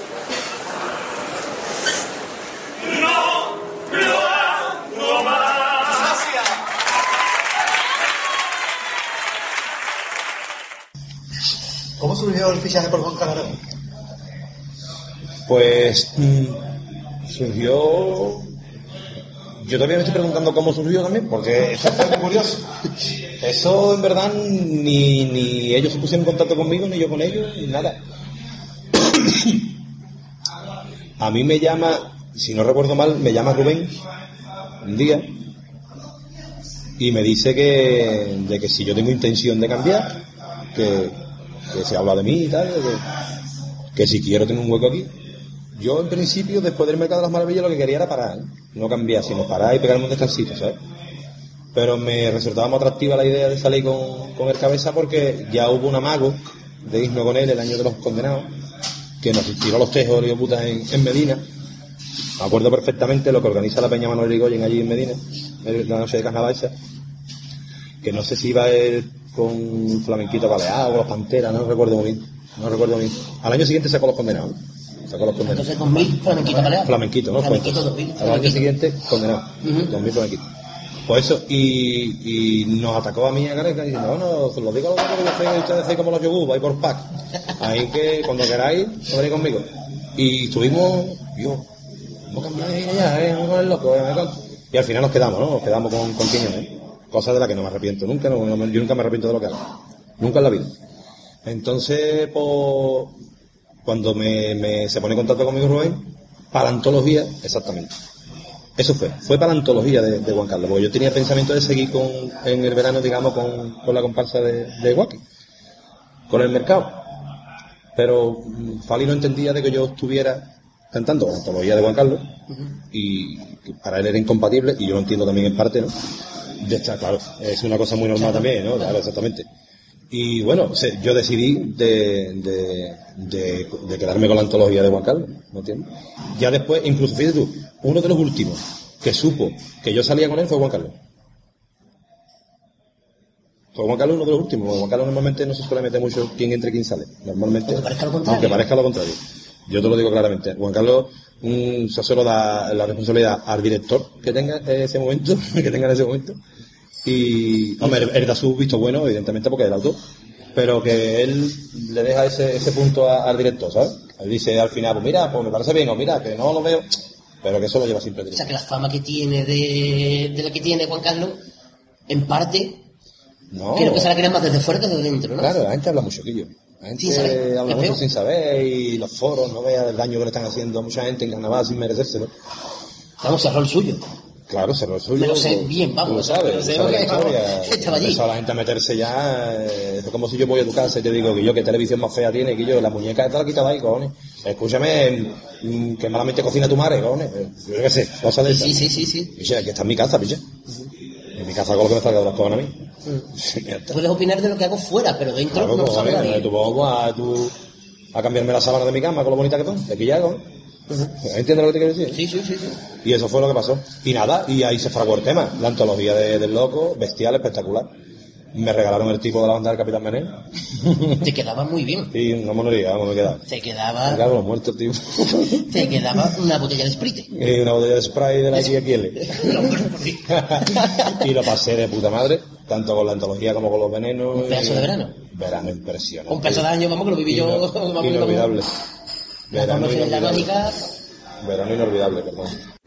Speaker 7: ¿Cómo surgió el fichaje por Juan Carlos?
Speaker 5: Pues mm, surgió. Yo todavía me estoy preguntando cómo surgió también, porque es bastante curioso. Eso en verdad ni, ni ellos se pusieron en contacto conmigo, ni yo con ellos, ni nada. A mí me llama, si no recuerdo mal, me llama Rubén un día y me dice que, de que si yo tengo intención de cambiar, que, se habla de mí y tal, que, que si quiero tener un hueco aquí. Yo, en principio, después del Mercado de las Maravillas, lo que quería era parar, no cambiar, sino parar y pegarme un descansito, ¿sabes? Pero me resultaba muy atractiva la idea de salir con, con el cabeza porque ya hubo un amago de irnos con él el año de los condenados, que nos tiró los tejos de putas en, en Medina. Me acuerdo perfectamente lo que organiza la Peña Manuel Rigoyen allí en Medina, la noche de carnaval esa, que no sé si iba él con Flamenquito Baleado o los Panteras, no recuerdo muy bien, no recuerdo muy bien. Al año siguiente sacó los condenados, ¿no? sacó los condenados.
Speaker 1: Entonces 2000 flamenquito balear.
Speaker 5: Flamenquito, ¿no?
Speaker 1: Flamenquito
Speaker 5: Cuentas.
Speaker 1: 2000.
Speaker 5: Al año siguiente, condenado.
Speaker 1: Ujú.
Speaker 5: 2000 flamenquito. Pues eso, y, y nos atacó a mí a Gareca diciendo, bueno, os lo digo a los que yo soy, ustedes hacéis como los yogur, vais por pack. Ahí que cuando queráis, venid conmigo. Y estuvimos, yo, Y al final nos quedamos, ¿no? Nos quedamos con, con Quiñones. Cosa de la que no me arrepiento nunca, yo nunca me arrepiento de lo que hago. Nunca en la vida. Entonces, pues, cuando me, se pone en contacto conmigo Rubén, para antología, exactamente. Eso fue, fue para antología de, de Juan Carlos, porque yo tenía pensamiento de seguir con, en el verano, digamos, con, con la comparsa de, de Guaki, con el mercado. Pero mm, Fali no entendía de que yo estuviera cantando la antología de Juan Carlos, y que para él era incompatible, y yo lo entiendo también en parte, ¿no? De estar, claro, es una cosa muy normal también, ¿no? Claro, exactamente. Y bueno, se- yo decidí de, de, de- de quedarme con la antología de Juan Carlos, ¿me entiendes? Ya después, incluso fíjate tú, uno de los últimos que supo que yo salía con él fue Juan Carlos. Fue Juan Carlos uno de los últimos, Juan Carlos normalmente no se suele meter mucho quién entra y quién sale. Normalmente,
Speaker 1: Aunque parezca lo contrario.
Speaker 5: aunque parezca lo contrario. Yo te lo digo claramente. Juan Carlos mm, se solo da la responsabilidad al director que tenga en ese momento, que tenga en ese momento. Y, hombre, él, da su visto bueno, evidentemente, porque es el autor. Pero que él le deja ese, ese punto a- al director, ¿sabes? Él dice al final, pues mira, pues me parece bien, o mira, que no lo veo. Pero que eso lo lleva siempre el
Speaker 1: O sea, que la fama que tiene de, de la que tiene Juan Carlos, en parte,
Speaker 5: No.
Speaker 1: creo que se la crea más desde fuera que desde dentro, ¿no?
Speaker 5: Claro, la gente habla mucho. La gente
Speaker 1: Sin saber,
Speaker 5: habla
Speaker 1: es
Speaker 5: mucho
Speaker 1: peor.
Speaker 5: sin saber y los foros no vean el daño que le están haciendo a mucha gente en carnaval sin merecérselo.
Speaker 1: Vamos, cerró el suyo.
Speaker 5: Claro, se lo suyo.
Speaker 1: Me lo sé bien, vamos,
Speaker 5: lo sabes,
Speaker 1: lo sé
Speaker 5: sabes la
Speaker 1: vamos,
Speaker 5: historia.
Speaker 1: estaba allí.
Speaker 5: Empezó la gente a meterse ya. eh, es como si yo voy a tu casa y te digo que yo, qué televisión más fea tiene, que yo, la muñeca esta la quitaba ahí, cojones. Escúchame, mm, que malamente cocina tu madre, cojones. Eh, Yo qué sé, cosas de
Speaker 1: Sí,
Speaker 5: esas.
Speaker 1: sí, sí, sí.
Speaker 5: Aquí está en mi casa, picha. Mi casa con lo que me salga de los cojones a mí.
Speaker 1: Mm.
Speaker 5: Sí, ya está.
Speaker 1: Puedes opinar de lo que hago fuera, pero dentro
Speaker 5: Claro,
Speaker 1: no
Speaker 5: pues,
Speaker 1: sabe
Speaker 5: vale,
Speaker 1: nadie.
Speaker 5: tú a, tú, a cambiarme la sábana de mi cama con lo bonita que son, de quillago. ¿Entiendes lo que te quiero decir?
Speaker 1: Sí, sí, sí, sí.
Speaker 5: Y eso fue lo que pasó. Y nada, y ahí se fraguó el tema. La antología de- del loco, bestial, espectacular. Me regalaron el tipo de la banda del Capitán Menel.
Speaker 1: Te quedaba muy bien.
Speaker 5: Y no me lo diga, vamos, me quedaba.
Speaker 1: Te
Speaker 5: Me
Speaker 1: quedaba,
Speaker 5: cago en los muertos, tío.
Speaker 1: te quedaba una botella de Sprite.
Speaker 5: y una botella de spray de la XXL. y lo pasé de puta madre, tanto con la antología como con los venenos.
Speaker 1: Un pedazo
Speaker 5: y-
Speaker 1: de verano.
Speaker 5: Verano impresionante.
Speaker 1: Un pedazo de año, vamos, que lo viví yo. Vamos,
Speaker 5: inolvidable. Verano
Speaker 1: la
Speaker 5: inolvidable. Verano inolvidable, perdón.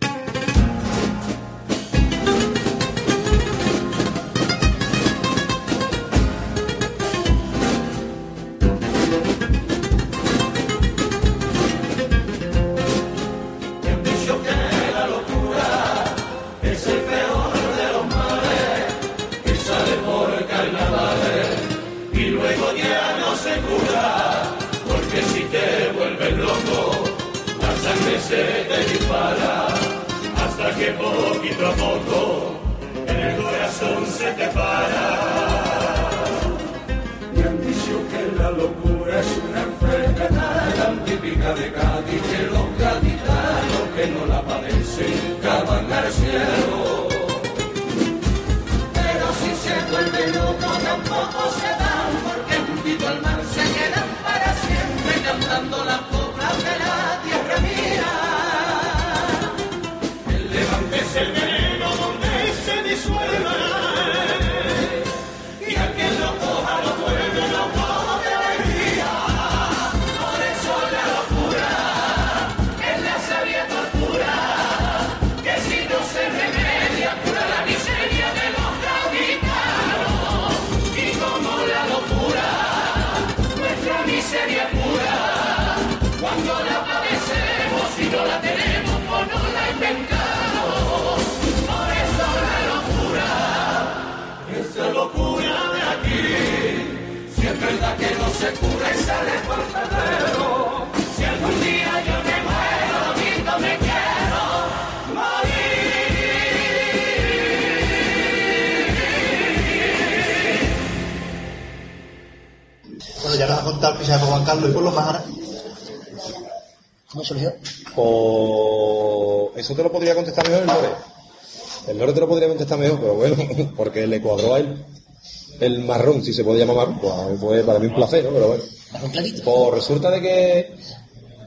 Speaker 5: Marrón, si se puede llamar marrón, pues a mí fue para mí un placer, ¿no? Pero bueno.
Speaker 1: Marrón clarito.
Speaker 5: Pues resulta de que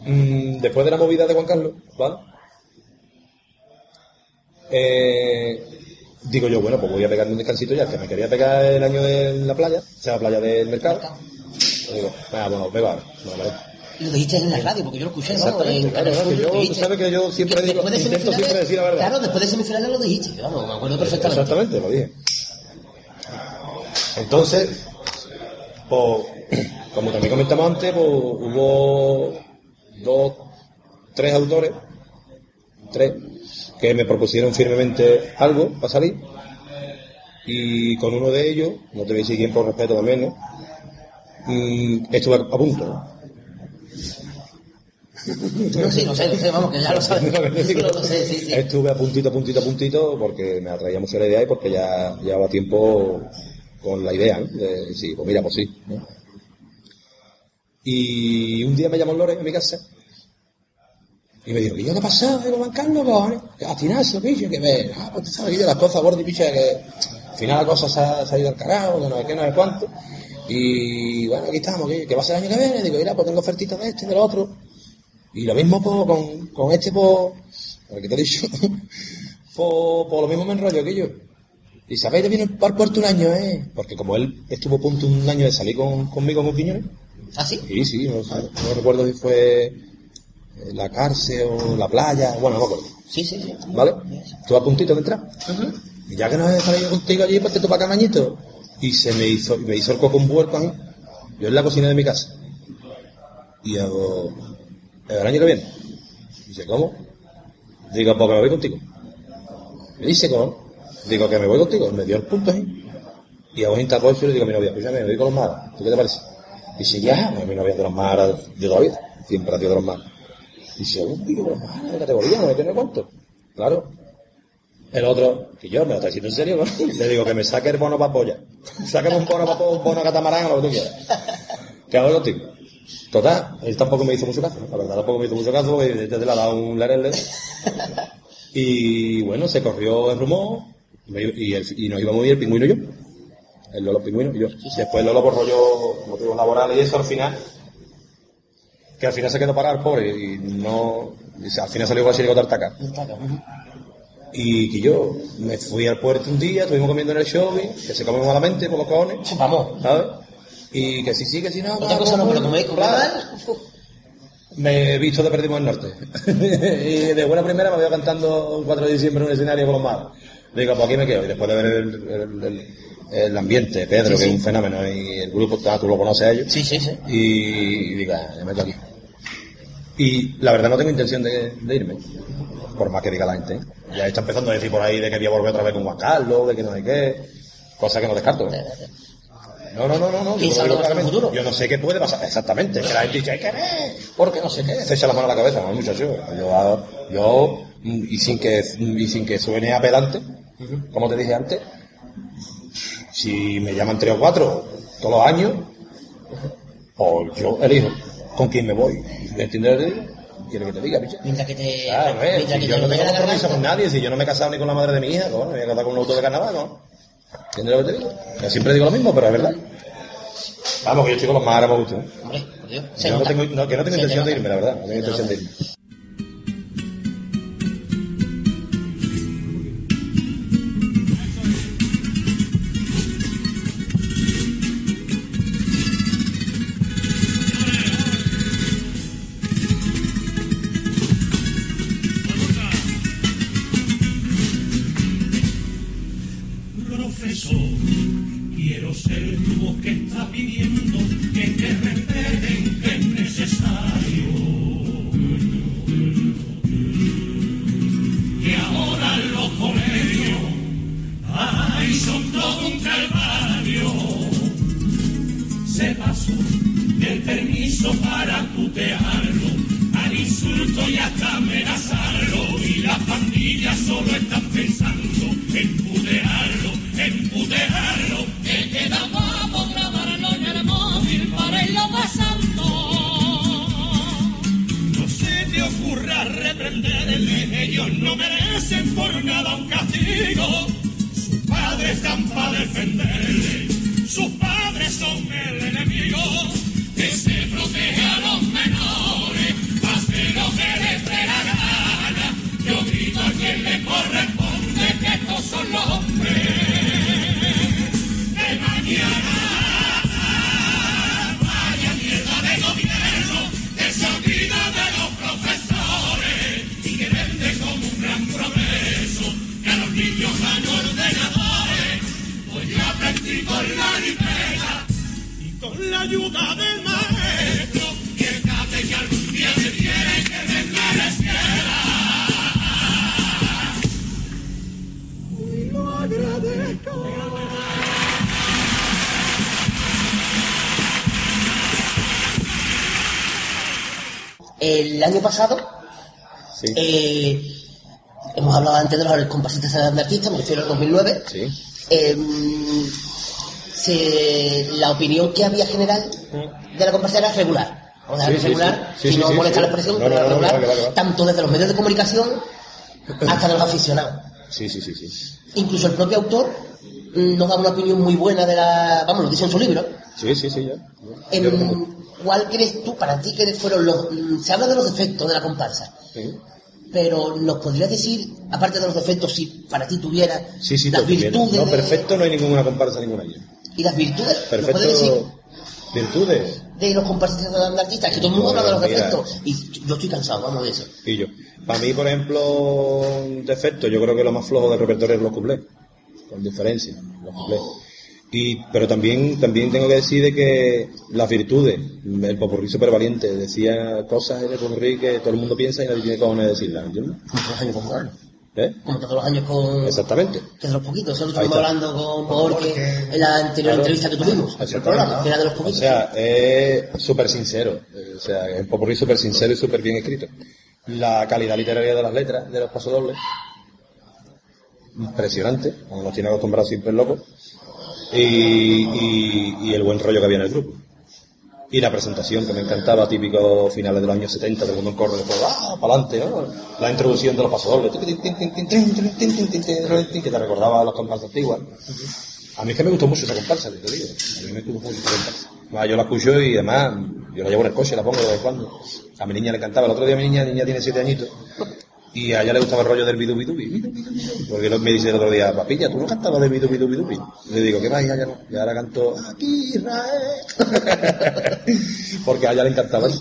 Speaker 5: mm, después de la movida de Juan Carlos, ¿vale? Eh, digo yo, bueno, pues voy a pegarme un descansito ya, que me quería pegar el año de la playa, o sea, la playa del mercado. Y digo, venga, bueno, ahora. Vale,
Speaker 1: lo dijiste en la radio, porque yo lo escuché, ¿no? En
Speaker 5: claro, claro, que yo- tú sabes que yo siempre
Speaker 1: Que
Speaker 5: digo-
Speaker 1: después de
Speaker 5: intento
Speaker 1: semifinales-
Speaker 5: siempre decir la verdad.
Speaker 1: Claro, después de semifinales lo dijiste, vamos, me acuerdo perfectamente.
Speaker 5: Exactamente, lo dije. Entonces, pues, como también comentamos antes, pues, hubo dos, tres autores, tres, que me propusieron firmemente algo para salir. Y con uno de ellos, no te voy a decir quién por respeto también, ¿no? Mm, estuve a punto, ¿no?
Speaker 1: No, sí, lo sé, lo sé, vamos, que ya lo sabes. Lo, lo sé, sí, sí.
Speaker 5: Estuve a puntito, a puntito, a puntito, porque me atraía mucho la idea y porque ya llevaba tiempo con la idea, ¿no? De, sí, pues mira, pues sí. ¿no? Y un día me llamó Lore a mi casa y me dijo, ¿y yo qué ha pasado? Digo, Juan Carlos, cojones, que atinazo, que ve, ah, pues tú sabes, las cosas gordas, picho, que al final la cosa se ha, se ha ido al carajo, que no sé qué, no sé cuánto. Y bueno, aquí estamos, que, va a ser el año que viene, digo, mira, pues tengo ofertitas de este del otro. Y lo mismo po, con, con este, por, el que te he dicho, por lo mismo me enrollo que yo. Y sabéis de vino por puerto un año, ¿eh? Porque como él estuvo a punto un año de salir con, conmigo con Quiñones.
Speaker 1: ¿Ah, sí?
Speaker 5: Sí, sí, no, no recuerdo si fue eh, la cárcel o la playa, bueno, no me acuerdo.
Speaker 1: Sí, sí, sí.
Speaker 5: ¿Vale? Estuve a puntito de entrar. Y ya que no he salido contigo allí, pues te topa camañito. Y se me hizo, me hizo el coco un puerco a mí. Yo en la cocina de mi casa. Y hago, el año que viene. Dice, ¿cómo? Digo, porque me voy contigo. Me dice, ¿cómo? Digo, que me voy contigo. Me dio el punto ahí. Y hago un interrogo y le digo a mi novia, escúchame, me voy con los maras. ¿Tú qué te parece? Dice, ya, mi novia de los maras de toda la vida. Siempre ha sido de los maras. Dice, un tío de los maras de categoría, no me tiene cuánto. Claro. El otro, que yo me lo está diciendo en serio. Le digo que me saque el bono para polla. Sácame un bono para polla, un bono catamarán o lo que tú quieras. Que hago contigo. Total, él tampoco me hizo mucho caso, la verdad tampoco me hizo mucho caso, porque desde le ha dado un lerele. Y bueno, se corrió el rumor y, el- y nos íbamos a ir el pingüino y yo. El Lolo pingüino y yo. Después Lolo por rollo motivos laborales y eso al final, que al final se quedó parado el pobre y no, y al final salió con chirigota Tartaca. Y que yo me fui al puerto un día, estuvimos comiendo en el shopping, que se come malamente por los cojones.
Speaker 1: Vamos.
Speaker 5: ¿Sabes? Y que sí, sí, que sí, no.
Speaker 1: Otra cosa no, pero mal,
Speaker 5: Me he visto de Perdimos el Norte. y de buena primera me veo cantando el 4 de diciembre en un escenario con los malos. Digo, pues aquí me quedo. Y después de ver el, el- el- el ambiente, Pedro,
Speaker 1: Sí,
Speaker 5: que es un fenómeno, y el grupo, ah, tú lo conoces a ellos.
Speaker 1: Sí, sí, sí.
Speaker 5: Y, y digo, ah, me meto aquí. Y la verdad no tengo intención de, de irme. Por más que diga la gente. Ya está empezando a decir por ahí de que voy a volver otra vez con Juan Carlos, de que no sé qué. Cosa que no descarto. No, no, no, no, no.
Speaker 1: ¿Quién
Speaker 5: yo
Speaker 1: futuro?
Speaker 5: Yo no sé qué puede pasar. Exactamente. Que la gente dice, hay que ver, porque no sé qué. Se echa la mano a la cabeza, ¿no, muchacho? Yo, yo, y sin que, y sin que suene apelante, como te dije antes, si me llaman tres o cuatro todos los años, pues yo elijo con quién me voy. ¿Me entiendes? ¿Quieres que te diga, bicho?
Speaker 1: Mientras que te.
Speaker 5: Claro, eh,
Speaker 1: mientras
Speaker 5: si
Speaker 1: que
Speaker 5: yo
Speaker 1: te
Speaker 5: no tengo compromiso con nadie, si yo no me he casado ni con la madre de mi hija, ¿no? me voy a casar con un auto de carnaval, ¿no? ¿Entiendes lo que te digo? Yo siempre digo lo mismo, pero es verdad. Vamos, que yo estoy con los más gusta. ¿eh?
Speaker 1: Hombre, por Dios.
Speaker 5: Yo no tengo, no, que no tengo intención
Speaker 1: te
Speaker 5: de irme, la verdad. No tengo intención de irme.
Speaker 1: Hablado antes de artistas, me refiero al 2009.
Speaker 5: Sí.
Speaker 1: eh, se- la opinión que había general de la comparsa era regular. Vamos a
Speaker 5: Sí,
Speaker 1: regular,
Speaker 5: sí. Sí,
Speaker 1: si
Speaker 5: sí,
Speaker 1: no molesta la expresión,
Speaker 5: No,
Speaker 1: pero
Speaker 5: no,
Speaker 1: regular,
Speaker 5: no,
Speaker 1: tanto desde los medios de comunicación hasta los aficionados.
Speaker 5: Sí, sí, sí, sí.
Speaker 1: Incluso el propio autor mm, nos da una opinión muy buena de la... Vamos, lo dice en su libro.
Speaker 5: Sí, sí, sí, ya.
Speaker 1: En-
Speaker 5: tengo.
Speaker 1: ¿Cuál crees tú, para ti, que fueron los... mm, Se habla de los defectos de la comparsa,
Speaker 5: Sí.
Speaker 1: Pero ¿nos podrías decir, aparte de los defectos, si para ti tuviera
Speaker 5: Sí, sí,
Speaker 1: las virtudes
Speaker 5: No, perfecto no hay ninguna comparsa ninguna allí.
Speaker 1: y las virtudes? ¿Nos puedes decir
Speaker 5: Perfecto. Virtudes.
Speaker 1: de los comparsistas de artistas? Que todo el mundo habla de los defectos y yo estoy cansado, vamos de eso.
Speaker 5: Y yo. Para mí, por ejemplo, un defecto, yo creo que lo más flojo del repertorio es los cuplés. Con diferencia, los cuplés. Y, pero también, también tengo que decir de que las virtudes, el popurrí súper valiente, decía cosas en el popurrí que todo el mundo piensa y nadie tiene cojones de decirlas, ¿entiendes?
Speaker 1: Los años con.
Speaker 5: ¿Eh?
Speaker 1: Como todos los años con...
Speaker 5: Exactamente.
Speaker 1: Que de los poquitos, eso lo estuvimos hablando con Borges en la anterior
Speaker 5: Claro.
Speaker 1: entrevista que tuvimos. El programa, que era de los
Speaker 5: O
Speaker 1: poquitos.
Speaker 5: sea, es súper sincero. O sea, el popurrí súper sincero y súper bien escrito. La calidad literaria de las letras, de los pasodobles, impresionante, como nos tiene acostumbrados siempre el loco y, y, el buen rollo que había en el grupo y la presentación que me encantaba, típico finales de los años 70, todo en corre después, ¡ah, para adelante! La introducción de los pasadores, que te recordaba a los comparsas antiguas. A mí es que me gustó mucho esa comparsa, te digo. A mí me gustó mucho esa comparsa. Yo la escucho y además, yo la llevo en el coche, la pongo de vez en cuando. A mi niña le encantaba, el otro día mi niña, niña tiene 7 añitos, y a ella le gustaba el rollo del bidu bidu. Porque me dice el otro día, papilla, ¿tú no cantabas del bidu bidu bidu? Le digo, ¿qué? Ya, ya no. Y ahora canto, aquí Israel. Porque a ella le encantaba eso.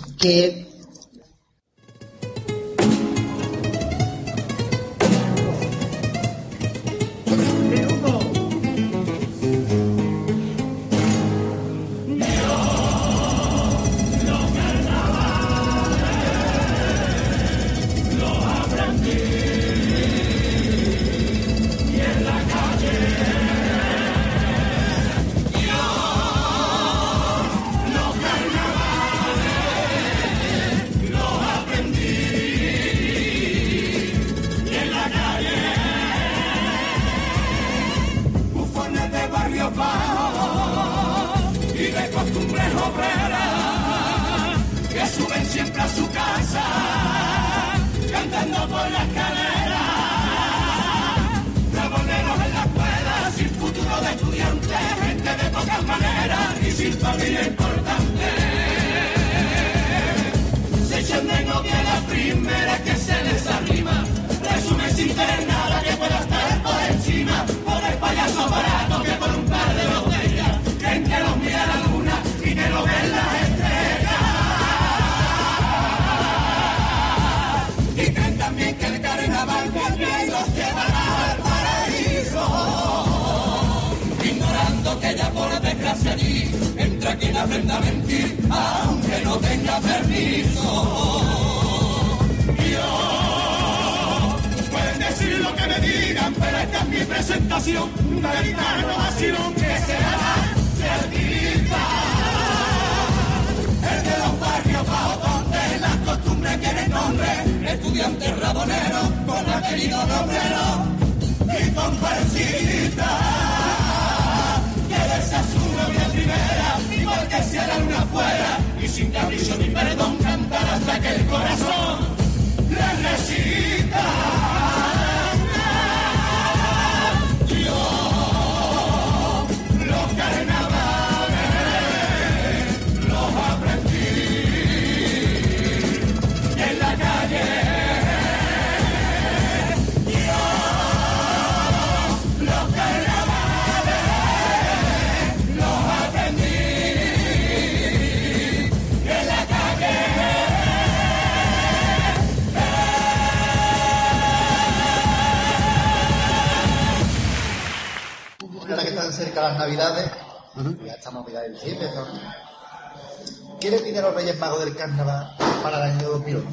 Speaker 7: Del Carnaval para el año 2008?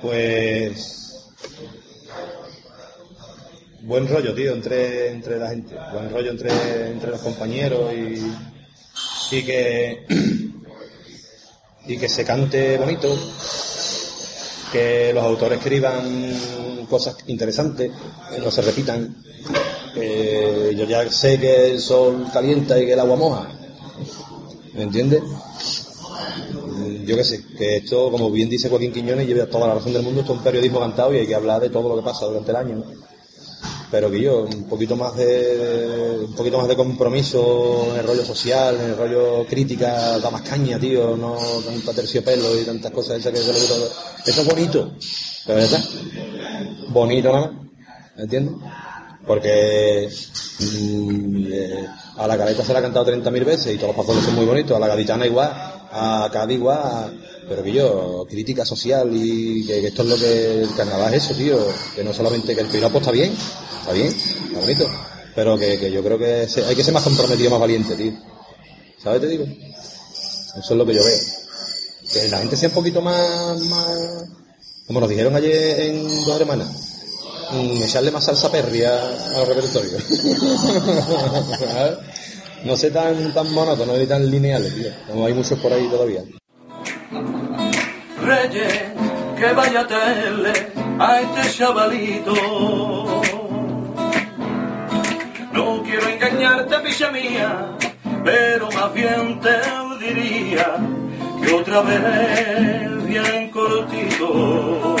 Speaker 5: Pues. Buen rollo, tío, entre, entre la gente. Buen rollo entre, entre los compañeros y. Y que. Y que se cante bonito. Que los autores escriban cosas interesantes, que no se repitan. Que yo ya sé que el sol calienta y que el agua moja. ¿Me entiendes? Yo qué sé, que esto, como bien dice Joaquín Quiñones, lleva toda la razón del mundo, esto es un periodismo cantado y hay que hablar de todo lo que pasa durante el año. Pero que yo, un poquito más de un poquito más de compromiso en el rollo social, en el rollo crítica, da más caña, tío, no tanta terciopelo y tantas cosas esas que se le gusta. Eso es bonito, pero ya está. Bonito nada más, ¿entiendes? Porque mm, eh, a la caleta se la ha cantado 30.000 veces y todos los pasones son muy bonitos, a la gaditana igual, a Cádiz igual, pero que yo, crítica social y que, esto es lo que el carnaval es eso, tío, que no solamente que el piropo está bien, está bien, está bonito, pero que, que yo creo que hay que ser más comprometido, más valiente, tío. ¿Sabes te digo? Eso es lo que yo veo. Que la gente sea un poquito más, más como nos dijeron ayer en dos hermanas, mm, echarle más salsa perria al repertorio. No sé tan, tan monótono ni tan lineales, tío. Como hay muchos por ahí todavía.
Speaker 4: Reyes, que vaya a traerle a este chavalito. No quiero engañarte, picha mía, pero más bien te diría que otra vez bien cortito.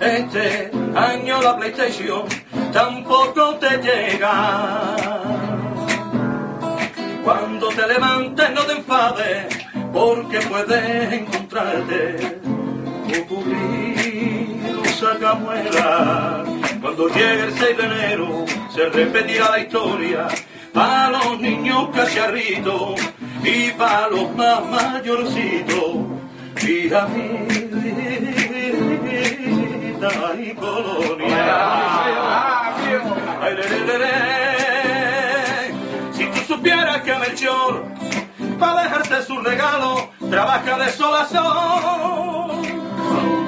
Speaker 4: Este año la PlayStation tampoco te llega. Cuando te levantes no te enfades, porque puedes encontrarte ocurrido sacamuela. Cuando llegue el 6 de enero se repetirá la historia para los niños cacharritos y para los más mayorcitos. Y a y colonia. Ay, le, le, le. Si tú supieras que Melchor, para dejarte su regalo, trabaja de sol a sol,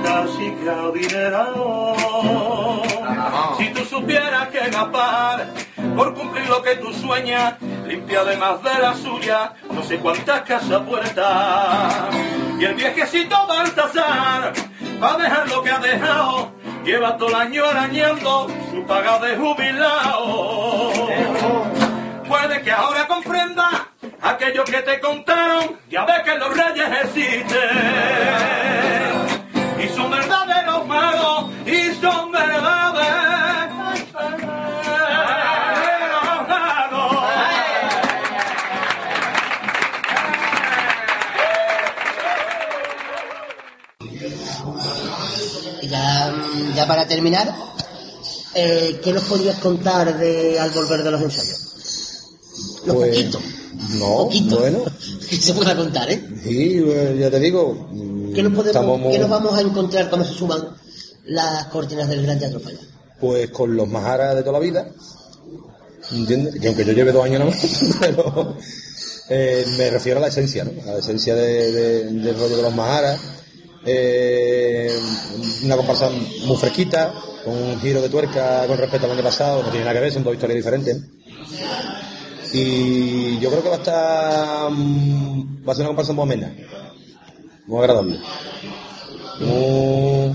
Speaker 4: casi adinerado. Si tú supieras que Gapar, por cumplir lo que tú sueñas, limpia además de la suya, no sé cuántas casas puertas. Y el viejecito Baltasar, va a dejar lo que ha dejado, lleva todo el año arañando su paga de jubilado. Puede que ahora comprenda aquello que te contaron, ya ves que los reyes existen. Y son verdaderos magos, y son verdaderos
Speaker 1: ya, ya para terminar, eh, ¿qué nos podrías contar de al volver de los ensayos? Lo
Speaker 5: Pues,
Speaker 1: poquito,
Speaker 5: No,
Speaker 1: Poquito.
Speaker 5: bueno,
Speaker 1: que se pueda contar, ¿eh?
Speaker 5: sí, pues, ya te digo.
Speaker 1: ¿Qué nos, podemos,
Speaker 5: muy-
Speaker 1: qué nos vamos a encontrar cuando se suman las cortinas del Gran Teatro Falla?
Speaker 5: Pues con los majaras de toda la vida, ¿entiendes? Que aunque yo lleve dos años nada más, pero eh, me refiero a la esencia, ¿no? A la esencia de- de- del rollo de los majaras. Eh, una comparsa muy fresquita, con un giro de tuerca con respecto al año pasado, no tiene nada que ver, son dos historias diferentes. Y yo creo que va a estar, mm, va a ser una comparsa muy amena. muy agradable. Muy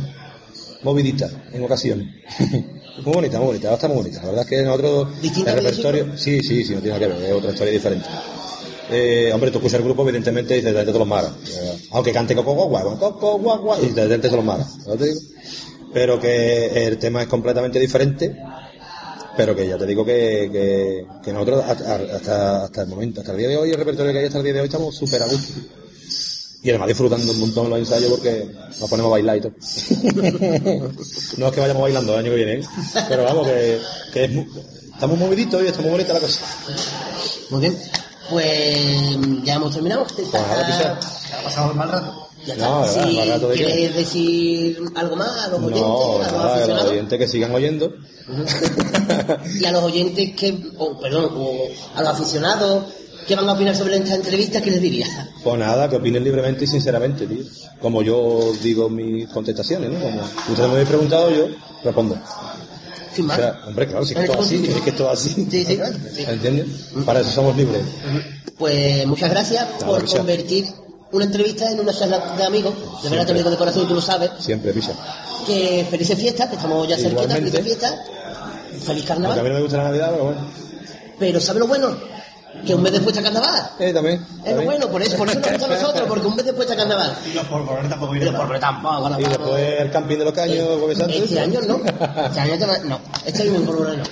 Speaker 5: movidita en ocasiones. muy bonita, muy bonita, está muy bonita. La verdad es que nosotros
Speaker 1: ¿Distinta
Speaker 5: el
Speaker 1: a
Speaker 5: repertorio, sí, sí, sí, no tiene nada que ver, es otra historia diferente. Eh, hombre, tú escuchas el grupo, evidentemente, y te de todos los maras. Eh, aunque cante coco guagua, coco guagua, y te de los maras. ¿no te digo? Pero que el tema es completamente diferente, pero que ya te digo que, que, que nosotros hasta, hasta, el momento, hasta el día de hoy, el repertorio que hay hasta el día de hoy, estamos súper a gusto. Y además disfrutando un montón los ensayos porque nos ponemos a bailar y todo. no es que vayamos bailando el año que viene, ¿eh? pero vamos, que, que es mu- estamos moviditos y está muy bonita la cosa.
Speaker 1: Muy bien. Pues ya hemos terminado. Te
Speaker 5: Pues ahora
Speaker 7: Ha pasado mal rato.
Speaker 1: Ya está.
Speaker 5: No,
Speaker 1: si
Speaker 5: Mal rato de qué.
Speaker 1: quieres decir algo más a los oyentes,
Speaker 5: No,
Speaker 1: a los
Speaker 5: nada, que los oyentes que sigan oyendo.
Speaker 1: y a los oyentes que, o, perdón, o a los aficionados que van a opinar sobre esta entrevista, ¿qué les diría?
Speaker 5: Pues nada, que opinen libremente y sinceramente, tío. Como yo digo mis contestaciones, ¿no? Como ustedes me habéis preguntado, yo respondo.
Speaker 1: Sin
Speaker 5: O
Speaker 1: más.
Speaker 5: sea, hombre, claro, si es que todo así, es que todo así.
Speaker 1: Sí, sí, sí.
Speaker 5: ¿Entiendes? Para eso somos libres.
Speaker 1: Pues muchas gracias
Speaker 5: Nada,
Speaker 1: por convertir una entrevista en una charla de amigos. De verdad te lo digo de corazón y tú lo sabes.
Speaker 5: Siempre, picha.
Speaker 1: Que felices fiestas, que estamos ya cerquita, felices fiestas. Feliz
Speaker 5: Aunque a
Speaker 1: carnaval.
Speaker 5: mí no me gusta la Navidad, pero bueno.
Speaker 1: Pero ¿sabe lo bueno? Que un mes después está carnaval.
Speaker 5: Eh, también.
Speaker 1: Es lo bueno, por eso, por eso nos gusta a nosotros, porque un mes después está carnaval.
Speaker 7: Y los polvorones tampoco
Speaker 1: Y
Speaker 7: vienen
Speaker 1: los
Speaker 7: mal.
Speaker 1: pobres tampoco, no
Speaker 5: Y después el camping de los caños, Jueves Santo.
Speaker 1: Este año no. Este año te va- no. Este año en Corona no.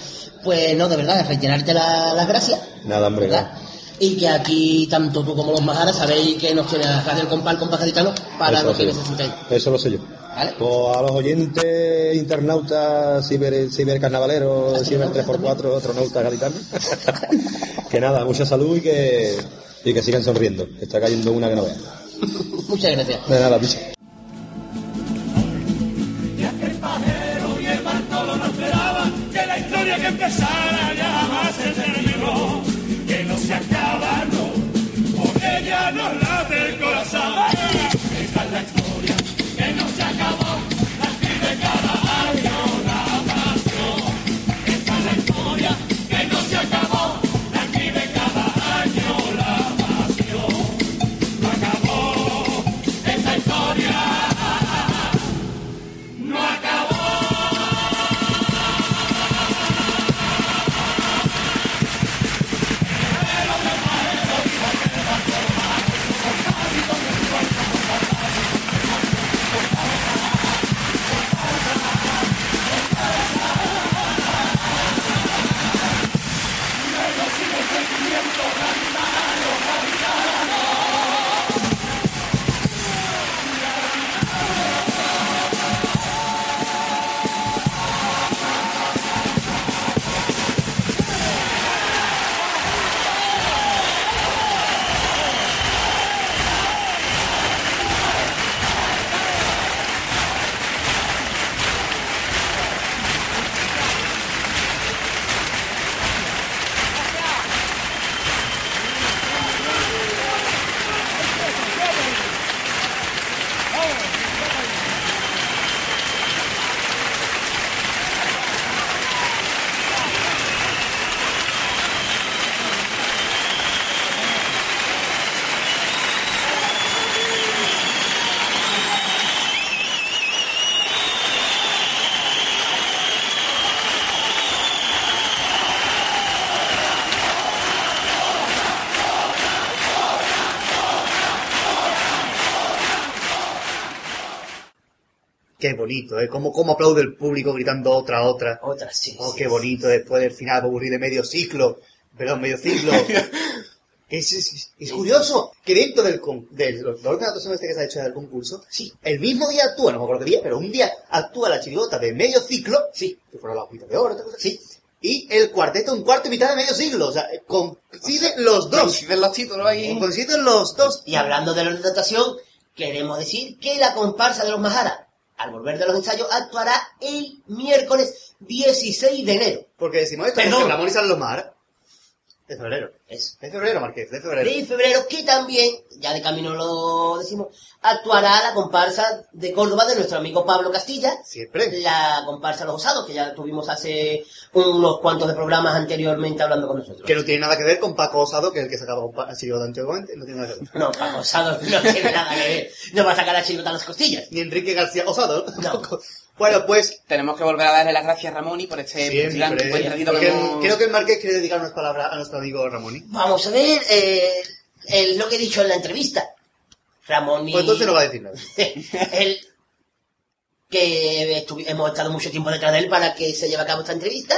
Speaker 1: Pues no, de verdad, reiterarte la- las gracias.
Speaker 5: Nada, hombre,
Speaker 1: ¿verdad? Y que aquí, tanto tú como los majaras, sabéis que nos tiene a Radio El Compal con Pajaritano para
Speaker 5: Eso
Speaker 1: lo que
Speaker 5: sí.
Speaker 1: necesitéis.
Speaker 5: Eso lo sé yo.
Speaker 1: ¿Vale?
Speaker 5: Pues a los oyentes, internautas, ciber, cibercarnavaleros, ciber 3x4, astronautas gaditanos, que nada, mucha salud y que, y que sigan sonriendo, está cayendo una que no vea.
Speaker 1: Muchas gracias.
Speaker 5: De nada, picha.
Speaker 2: Qué bonito, ¿eh? Cómo, cómo aplaude el público gritando otra, otra.
Speaker 1: Otra, sí.
Speaker 2: Oh,
Speaker 1: sí,
Speaker 2: qué
Speaker 1: sí.
Speaker 2: bonito después del final aburrir de medio ciclo. Perdón, medio ciclo. es, es- es curioso que dentro del, con- de los dos actuaciones este que se ha hecho del concurso, sí, el mismo día actúa, no me acuerdo qué día, pero un día actúa la chirigota de medio ciclo, sí, que fueron las hojitas de oro, otra cosa, sí, y el cuarteto un cuarto y mitad de medio siglo, o sea, coinciden los dos,
Speaker 3: Coinciden los títulos ahí.
Speaker 2: coinciden los dos.
Speaker 1: Y hablando de la natación, queremos decir que la comparsa de los Majaras, al volver de los ensayos, actuará el miércoles 16 de enero.
Speaker 2: Porque decimos esto,
Speaker 1: Perdón.
Speaker 2: y Lomar, De febrero.
Speaker 1: Es.
Speaker 2: De febrero, Marqués, de febrero.
Speaker 1: de febrero, que también, ya de camino lo decimos, actuará la comparsa de Córdoba de nuestro amigo Pablo Castilla.
Speaker 2: Siempre.
Speaker 1: La comparsa Los Osados, que ya tuvimos hace unos cuantos de programas anteriormente hablando con nosotros.
Speaker 2: Que no tiene nada que ver con Paco Osado, que es el que sacaba a Chirigota antiguamente. No tiene nada que ver.
Speaker 1: No, Paco Osado no tiene nada que ver. No va a sacar a Chirigota a las costillas.
Speaker 2: Ni Enrique García Osado.
Speaker 1: No.
Speaker 2: Bueno, pues
Speaker 3: Tenemos que volver a darle las gracias a Ramón y por este gran
Speaker 2: Siempre.
Speaker 3: buen ratito que hemos-
Speaker 2: Creo que el Marqués quiere dedicar unas palabras a nuestro amigo Ramón.
Speaker 1: Vamos a ver eh, el- lo que he dicho en la entrevista. Ramón y...
Speaker 2: Pues entonces no va a decir nada.
Speaker 1: él, que estuvi- hemos estado mucho tiempo detrás de él para que se lleve a cabo esta entrevista,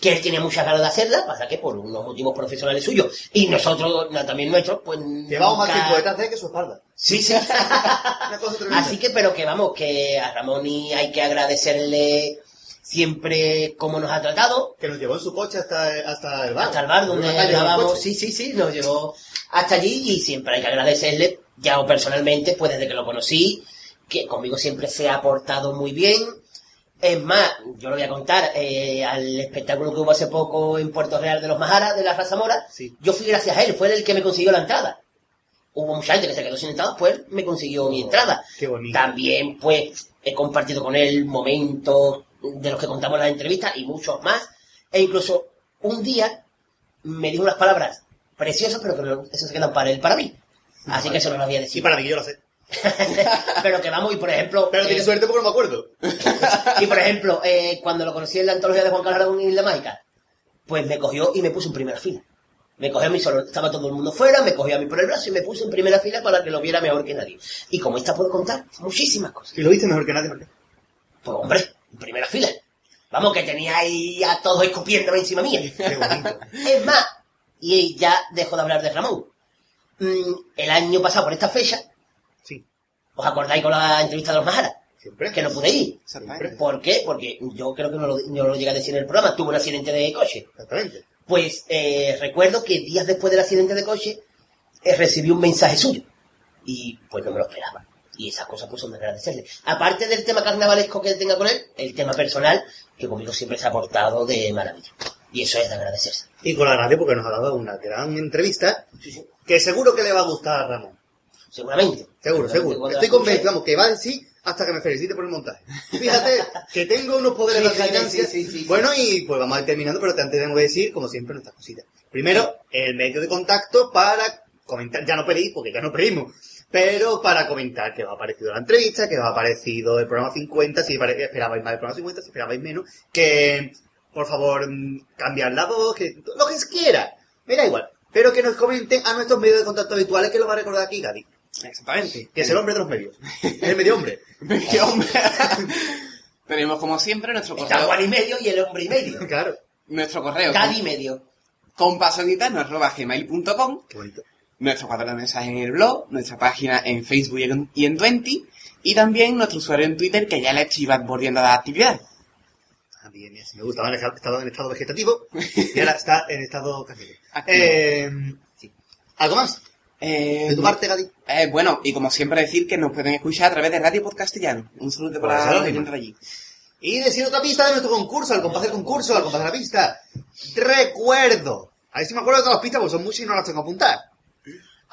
Speaker 1: que él tiene muchas ganas de hacerla, pasa que por unos motivos profesionales suyos, y nosotros, no, también nuestros, pues...
Speaker 2: Llevamos más tiempo detrás de que su espalda.
Speaker 1: Sí, sí. Así que, pero que vamos, que a Ramón y hay que agradecerle siempre cómo nos ha tratado,
Speaker 2: Que nos llevó en su coche hasta, hasta el bar.
Speaker 1: hasta el bar donde grabamos, sí, sí, sí, nos llevó hasta allí y siempre hay que agradecerle, ya personalmente, pues desde que lo conocí, que conmigo siempre se ha portado muy bien. Es más, yo lo voy a contar, eh, al espectáculo que hubo hace poco en Puerto Real de los Majaras, de la raza mora,
Speaker 2: Sí.
Speaker 1: yo fui gracias a él, fue él el que me consiguió la entrada. Hubo mucha gente que se quedó sin entrada, pues me consiguió mi entrada.
Speaker 2: Qué bonito.
Speaker 1: También, pues, he compartido con él momentos de los que contamos en las entrevistas y muchos más. E incluso un día me dijo unas palabras preciosas, pero que eso se quedan para él, para mí. Así que eso no lo voy a
Speaker 2: Y
Speaker 1: decir.
Speaker 2: para mí, yo lo sé.
Speaker 1: pero que vamos, y por ejemplo...
Speaker 2: Pero
Speaker 1: eh,
Speaker 2: tiene suerte porque no me acuerdo.
Speaker 1: y por ejemplo, eh, cuando lo conocí en la antología de Juan Carlos Aragón y Isla Mágica, pues me cogió y me puso en primera fila. Me cogió a mí solo, estaba todo el mundo fuera, me cogió a mí por el brazo y me puso en primera fila para que lo viera mejor que nadie. Y como esta puedo contar muchísimas cosas.
Speaker 2: Y lo viste mejor que nadie, Marqués.
Speaker 1: Pues hombre, en primera fila. Vamos, que tenía ahí a todos escupiéndome encima mía.
Speaker 2: Qué bonito.
Speaker 1: Es más, y ya dejo de hablar de Ramón. Mm, el año pasado, por esta fecha, ¿os acordáis con la entrevista de los Majaras?
Speaker 2: siempre.
Speaker 1: Que no pude ir.
Speaker 3: Exactamente.
Speaker 1: ¿Por qué? Porque yo creo que no lo, no lo llegué a decir en el programa. Tuve un accidente de coche.
Speaker 2: Exactamente.
Speaker 1: Pues eh, recuerdo que días después del accidente de coche eh, recibí un mensaje suyo. Y pues no me lo esperaba. Y esas cosas pues son de agradecerle. Aparte del tema carnavalesco que tenga con él, el tema personal, que conmigo siempre se ha portado de maravilla. Y eso es de agradecerse.
Speaker 2: Y con la radio porque nos ha dado una gran entrevista
Speaker 1: Sí, sí.
Speaker 2: que seguro que le va a gustar a Ramón.
Speaker 1: Seguramente.
Speaker 2: Seguro, seguro. Estoy convencido, vamos, que va a decir hasta que me felicite por el montaje. Fíjate que tengo unos poderes de adivinancia.
Speaker 1: sí, sí, sí, sí.
Speaker 2: Bueno, y pues vamos a ir terminando, pero antes tengo que decir, como siempre, nuestras cositas. Primero, el medio de contacto para comentar, ya no pedí, porque ya no pedimos, pero para comentar que os ha parecido la entrevista, que os ha parecido el programa 50, si esperabais más del programa 50, si esperabais menos, que por favor mm, cambiar la voz, que lo que quiera, me da igual. Pero que nos comenten a nuestros medios de contacto habituales, que lo va a recordar aquí Gadi,
Speaker 3: Exactamente.
Speaker 2: que es el hombre de los medios. Es el medio hombre.
Speaker 3: ¡Qué hombre! Tenemos como siempre nuestro
Speaker 1: Está
Speaker 3: correo.
Speaker 1: Juan y medio y el hombre y medio.
Speaker 2: Claro.
Speaker 3: Nuestro correo.
Speaker 1: Cadi y medio.
Speaker 2: bonito.
Speaker 3: Nuestro cuadro de mensajes en el blog, nuestra página en Facebook y en, Twenty, y también nuestro usuario en Twitter que ya le estoy volviendo a dar actividad.
Speaker 2: Ah, bien, bien, sí me gusta. Ahora estaba en estado vegetativo y ahora está en estado. Eh,
Speaker 3: Sí.
Speaker 2: ¿Algo más?
Speaker 3: Eh,
Speaker 2: ¿De tu parte, Gadi?
Speaker 3: eh, bueno, y como siempre decir que nos pueden escuchar a través de Radio Podcastellano. Un saludo para los oyentes de allí.
Speaker 2: Y decir otra pista de nuestro concurso, al compás del concurso, al compás de la pista. Recuerdo. A ver si me acuerdo de todas las pistas, porque son muchas y no las tengo que apuntar.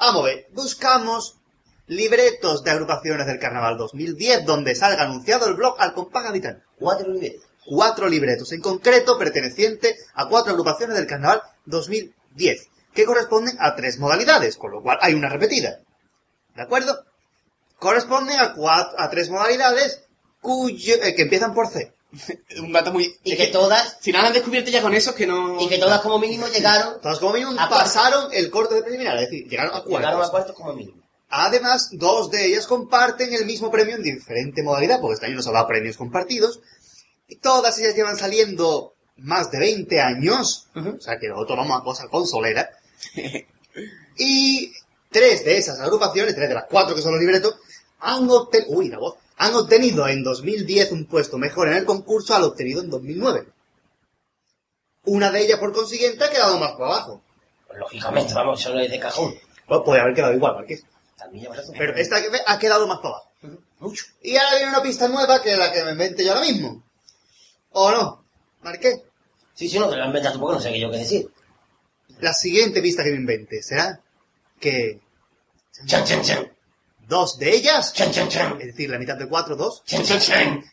Speaker 2: Vamos a ver. Buscamos libretos de agrupaciones del Carnaval 2010, donde salga anunciado el blog al compás gaditano.
Speaker 1: Cuatro medio.
Speaker 2: cuatro libretos, en concreto pertenecientes a cuatro agrupaciones del Carnaval 2010, que corresponden a tres modalidades, con lo cual hay una repetida. ¿De acuerdo? Corresponden a, cuatro, a tres modalidades cuyo, eh, que empiezan por C.
Speaker 3: Un dato muy...
Speaker 1: Y que todas,
Speaker 3: Si no han descubierto ya con eso, es que no...
Speaker 1: y que todas como mínimo llegaron,
Speaker 2: Todas como mínimo
Speaker 1: A
Speaker 2: pasaron el corte de preliminar, es decir, llegaron a
Speaker 1: llegaron a
Speaker 2: cuartos.
Speaker 1: cuartos como mínimo.
Speaker 2: Además, dos de ellas comparten el mismo premio en diferente modalidad, porque este año nos ha dado premios compartidos. Y todas ellas llevan saliendo más de 20 años, o sea que nosotros vamos a cosa consolera. y tres de esas agrupaciones, tres de las cuatro que son los libretos, han obtenido, uy, la voz, han obtenido en 2010 un puesto mejor en el concurso al obtenido en 2009. Una de ellas, por consiguiente, ha quedado más para abajo.
Speaker 1: Pues, lógicamente, vamos, eso no es de cajón.
Speaker 2: Pues puede haber quedado igual, Marqués.
Speaker 1: También lleva razón.
Speaker 2: Pero esta ha quedado más para abajo.
Speaker 1: Mucho.
Speaker 2: Y ahora viene una pista nueva que es la que me inventé yo ahora mismo. ¿O no? ¿Marqués?
Speaker 1: Sí, sí, no, que lo han inventado tú porque no sé qué yo qué decir.
Speaker 2: La siguiente pista que me invente será que
Speaker 6: Chan, chan, chan.
Speaker 2: dos de ellas,
Speaker 6: Chan, chan, chan.
Speaker 2: es decir, la mitad de cuatro, dos,
Speaker 6: Chan, chan, chan.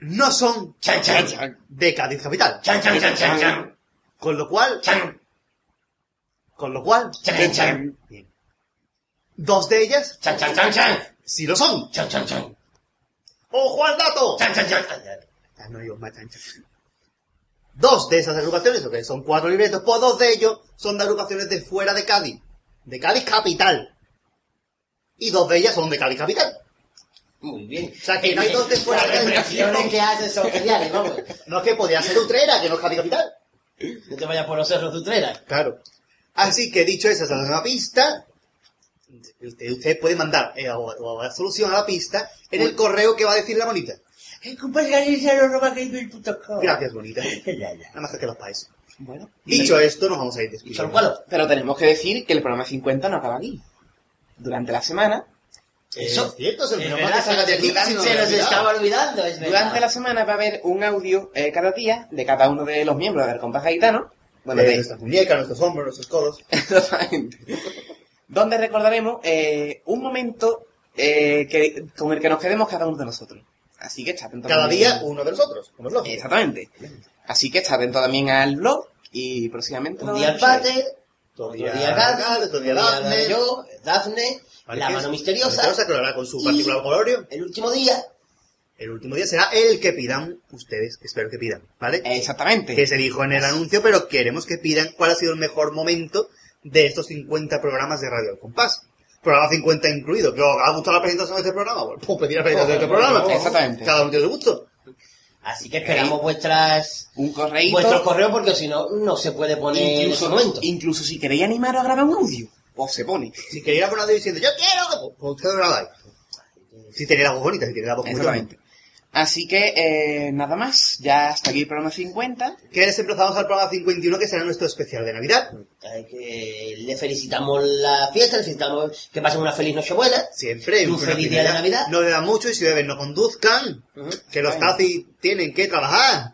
Speaker 2: no son
Speaker 6: Chan, chan, chan.
Speaker 2: de Cádiz Capital.
Speaker 6: Chan, chan, chan, chan, chan.
Speaker 2: Con lo cual,
Speaker 6: Chan,
Speaker 2: con lo cual,
Speaker 6: chan, chan.
Speaker 2: bien. Dos de ellas
Speaker 6: Chan, chan, chan, chan.
Speaker 2: sí lo son.
Speaker 6: Chan, chan, chan.
Speaker 2: ¡Ojo al dato!
Speaker 6: Chan, chan, chan.
Speaker 2: Ah, no digo más chancha. Dos de esas agrupaciones, que son cuatro libretos, pues dos de ellos son de agrupaciones de fuera de Cádiz. De Cádiz Capital. Y dos de ellas son de Cádiz Capital.
Speaker 1: Muy bien.
Speaker 2: O sea, que no hay dos de fuera de
Speaker 1: Las
Speaker 2: Cádiz.
Speaker 1: que haces son geniales, vamos.
Speaker 2: No es que podría ser Utrera, que no es Cádiz Capital.
Speaker 1: No te vayas por los cerros de Utrera.
Speaker 2: Claro. Así que dicho eso, esa es una pista. Usted, usted puede mandar eh, o, o la solución a la pista en el correo que va a decir la bonita. Gracias, bonita.
Speaker 1: Ya, ya.
Speaker 2: Nada más que los países.
Speaker 3: Bueno.
Speaker 2: Dicho esto, nos vamos a ir
Speaker 1: ¿Y
Speaker 2: despidiendo.
Speaker 3: Pero tenemos que decir que el programa 50 no acaba aquí. Durante la semana,
Speaker 2: Eso es cierto, se nos
Speaker 1: estaba olvidando, es
Speaker 3: durante la semana va a haber un audio eh, cada día de cada uno de los miembros del compás gaitano. Bueno,
Speaker 2: de
Speaker 3: de,
Speaker 2: nuestras muñecas, nuestros hombros, nuestros codos.
Speaker 3: Exactamente. Donde recordaremos eh, un momento eh, que, con el que nos quedemos cada uno de nosotros. Así que está atento
Speaker 2: Cada
Speaker 3: también-
Speaker 2: día uno de nosotros, como es lógico.
Speaker 3: Exactamente. Así que está atento también al blog y próximamente
Speaker 1: Un día el. Pater,
Speaker 2: Otro día Gaga, otro día Dafne.
Speaker 1: yo, Dafne, la mano misteriosa.
Speaker 2: misteriosa, que lo hará con su particular colorio.
Speaker 1: El último día,
Speaker 2: El último día será el que pidan ustedes, espero que pidan, ¿vale?
Speaker 3: Exactamente.
Speaker 2: Que se dijo en el anuncio, pero queremos que pidan cuál ha sido el mejor momento de estos 50 programas de Radio Al Compás. Programa 50 incluido. ¿Que os ha gustado la presentación de este programa? Pues pedir la presentación de este programa.
Speaker 3: Exactamente.
Speaker 2: Cada uno tiene su gusto.
Speaker 1: así que esperamos vuestras
Speaker 3: Un correíto.
Speaker 1: vuestros correos porque si no, no se puede poner en ese
Speaker 3: incluso,
Speaker 1: momento.
Speaker 3: incluso si queréis animaros a grabar un audio, pues se pone.
Speaker 2: Si queréis ir a poner diciendo, yo quiero, que- pues ustedes grabáis. Si tenéis la voz bonita, si tenéis la voz
Speaker 3: Exactamente. Así que, eh, nada más. Ya hasta aquí el programa 50.
Speaker 2: Que les emplazamos al programa 51, que será nuestro especial de Navidad.
Speaker 1: Ay, que le felicitamos la fiesta, le felicitamos que pasen una feliz Nochebuena.
Speaker 2: Siempre.
Speaker 1: Un feliz día de Navidad.
Speaker 2: No beban mucho y si beben no conduzcan.
Speaker 1: Ujú.
Speaker 2: Que los
Speaker 3: Bueno.
Speaker 2: taxis tienen que trabajar.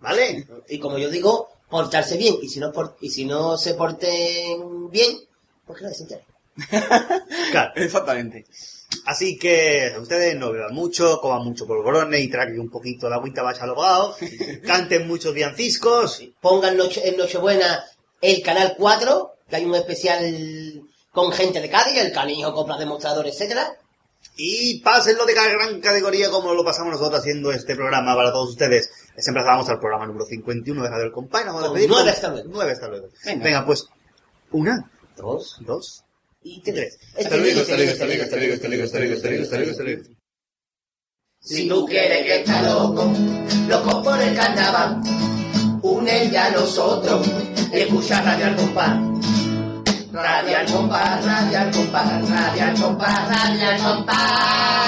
Speaker 2: ¿Vale?
Speaker 1: Y como yo digo, portarse bien. Y si no, por- y si no se porten bien, pues que no se enteren.
Speaker 2: Claro.
Speaker 3: Exactamente.
Speaker 2: Así que ustedes no beban mucho, coman mucho polvorones y traguen un poquito de agüita ahogado. Canten muchos villancicos.
Speaker 1: Pongan noche, en Nochebuena el canal 4, que hay un especial con gente de Cádiz, el canijo, coplas, demostradores, etcétera.
Speaker 2: Y pásenlo de gran categoría como lo pasamos nosotros haciendo este programa para todos ustedes. Les emplazamos al programa número 51 de Radio El Compay. Nos vamos a
Speaker 1: Con
Speaker 2: despedir
Speaker 1: nueve
Speaker 2: con-
Speaker 1: hasta luego.
Speaker 2: Nueve hasta luego.
Speaker 3: Venga.
Speaker 2: Venga, pues, una,
Speaker 1: Dos
Speaker 2: dos,
Speaker 1: y
Speaker 2: tres.
Speaker 1: tres.
Speaker 2: Hasta luego, hasta luego, hasta luego, hasta luego, hasta luego, hasta luego, hasta luego, hasta luego, hasta luego.
Speaker 6: Si tú quieres que está loco, loco por el carnaval, une ya a nosotros y escucha Radio al compás. Radio al compás, radio al compás, radio al compás, radio al compás.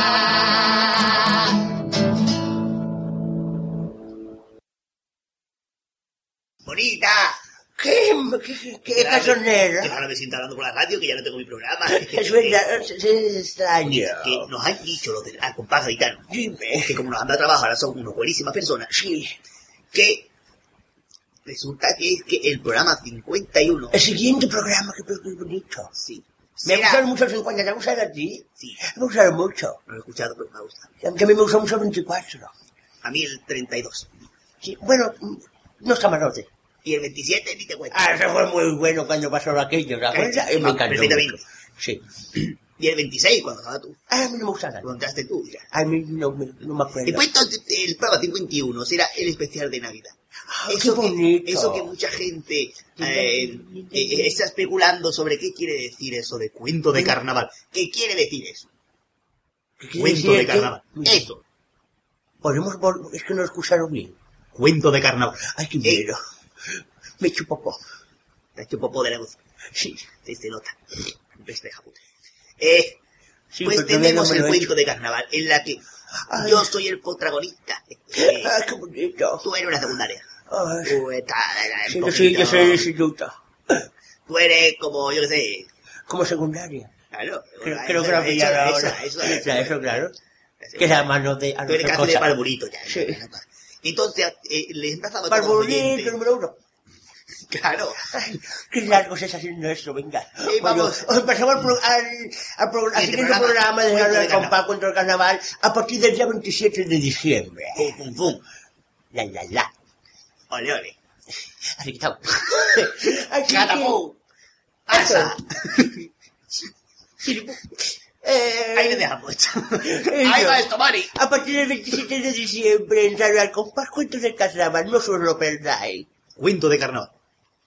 Speaker 2: ¡Bonita!
Speaker 1: ¿Qué, qué, qué casonero?
Speaker 2: Que ahora me siento hablando por la radio que ya no tengo mi programa.
Speaker 1: Es verdad, es, es extraño.
Speaker 2: que nos han dicho los del ah, compás gaditano
Speaker 1: Dime.
Speaker 2: que como nos han dado trabajo ahora son unas buenísimas personas
Speaker 1: Sí.
Speaker 2: que resulta que es que el programa 51
Speaker 1: El siguiente programa, que qué bonito.
Speaker 2: sí
Speaker 1: Me
Speaker 2: será-
Speaker 1: gustaron mucho los 50, ¿te gustan a ti?
Speaker 2: sí
Speaker 1: Me gustaron mucho.
Speaker 2: no lo he escuchado pero me ha gustado
Speaker 1: Aunque a mí me gustó mucho el 24.
Speaker 2: a mí el 32
Speaker 1: Sí, bueno, no está malote.
Speaker 2: Y el 27 ni te cuento
Speaker 1: Ah, eso fue muy bueno cuando pasó aquello, ¿te acuerdas?
Speaker 2: Eh,
Speaker 1: Y me encantó.
Speaker 2: perfectamente.
Speaker 1: Sí.
Speaker 2: y el 26 cuando estabas tú
Speaker 1: Ah, a mí no me gusta nada.
Speaker 2: cuando entraste tú ya.
Speaker 1: A mí no me, no me acuerdo.
Speaker 2: pues entonces el programa 51 será el especial de Navidad
Speaker 1: qué
Speaker 2: eso, que,
Speaker 1: bonito.
Speaker 2: eso que mucha gente eh, eh, está especulando sobre qué quiere decir eso de cuento de carnaval. ¿Qué quiere decir eso?
Speaker 1: ¿Qué
Speaker 2: Cuento
Speaker 1: decir
Speaker 2: de
Speaker 1: que-
Speaker 2: carnaval.
Speaker 1: Mira,
Speaker 2: Eso,
Speaker 1: Podemos Es que no lo escucharon bien.
Speaker 2: cuento de carnaval.
Speaker 1: Ay, qué
Speaker 2: Eh,
Speaker 1: miedo. Me echo popó.
Speaker 2: Te ha hecho popó de la voz.
Speaker 1: Sí.
Speaker 2: Se nota. Despeja, puta. Eh,
Speaker 1: Sí,
Speaker 2: pues tenemos
Speaker 1: no me
Speaker 2: el
Speaker 1: lo he
Speaker 2: de carnaval en la que
Speaker 1: Ay.
Speaker 2: yo soy el protagonista. Eh.
Speaker 1: Ay, qué bonito.
Speaker 2: tú eres una secundaria.
Speaker 1: Ay,
Speaker 2: Tú, estás,
Speaker 1: sí, yo soy, yo soy
Speaker 2: tú eres como, yo qué sé.
Speaker 1: Como secundaria.
Speaker 2: Claro.
Speaker 1: Creo,
Speaker 2: eso-
Speaker 1: creo que lo
Speaker 2: eso-
Speaker 1: pillaron
Speaker 2: eso-
Speaker 1: ahora.
Speaker 2: Eso, eso,
Speaker 1: Ya, eso, claro.
Speaker 2: eso.
Speaker 1: Que es a mano de...
Speaker 2: Tú eres casi de
Speaker 1: cosa.
Speaker 2: Barburito ya.
Speaker 1: Sí.
Speaker 2: Entonces, eh, les emplazaba a oyentes.
Speaker 1: número uno.
Speaker 2: Claro.
Speaker 1: Qué largo está haciendo esto, venga.
Speaker 2: Y vamos.
Speaker 1: Bueno, pasamos al, al, al, al
Speaker 2: Siguiente programa.
Speaker 1: de Radio
Speaker 2: de.
Speaker 1: Compás contra el Carnaval a partir del día 27 de diciembre.
Speaker 2: Pum, pum, pum.
Speaker 1: La, la, la.
Speaker 2: Ole, ole.
Speaker 1: Así que estamos. Así
Speaker 2: Catapum. Pasa.
Speaker 1: Eh,
Speaker 2: Ahí le dejamos.
Speaker 1: eso.
Speaker 2: Ahí va esto, Mari.
Speaker 1: A partir del 27 de diciembre en Radio al Compás, cuentos del Carnaval, no os lo perdáis.
Speaker 2: Cuento de carnaval.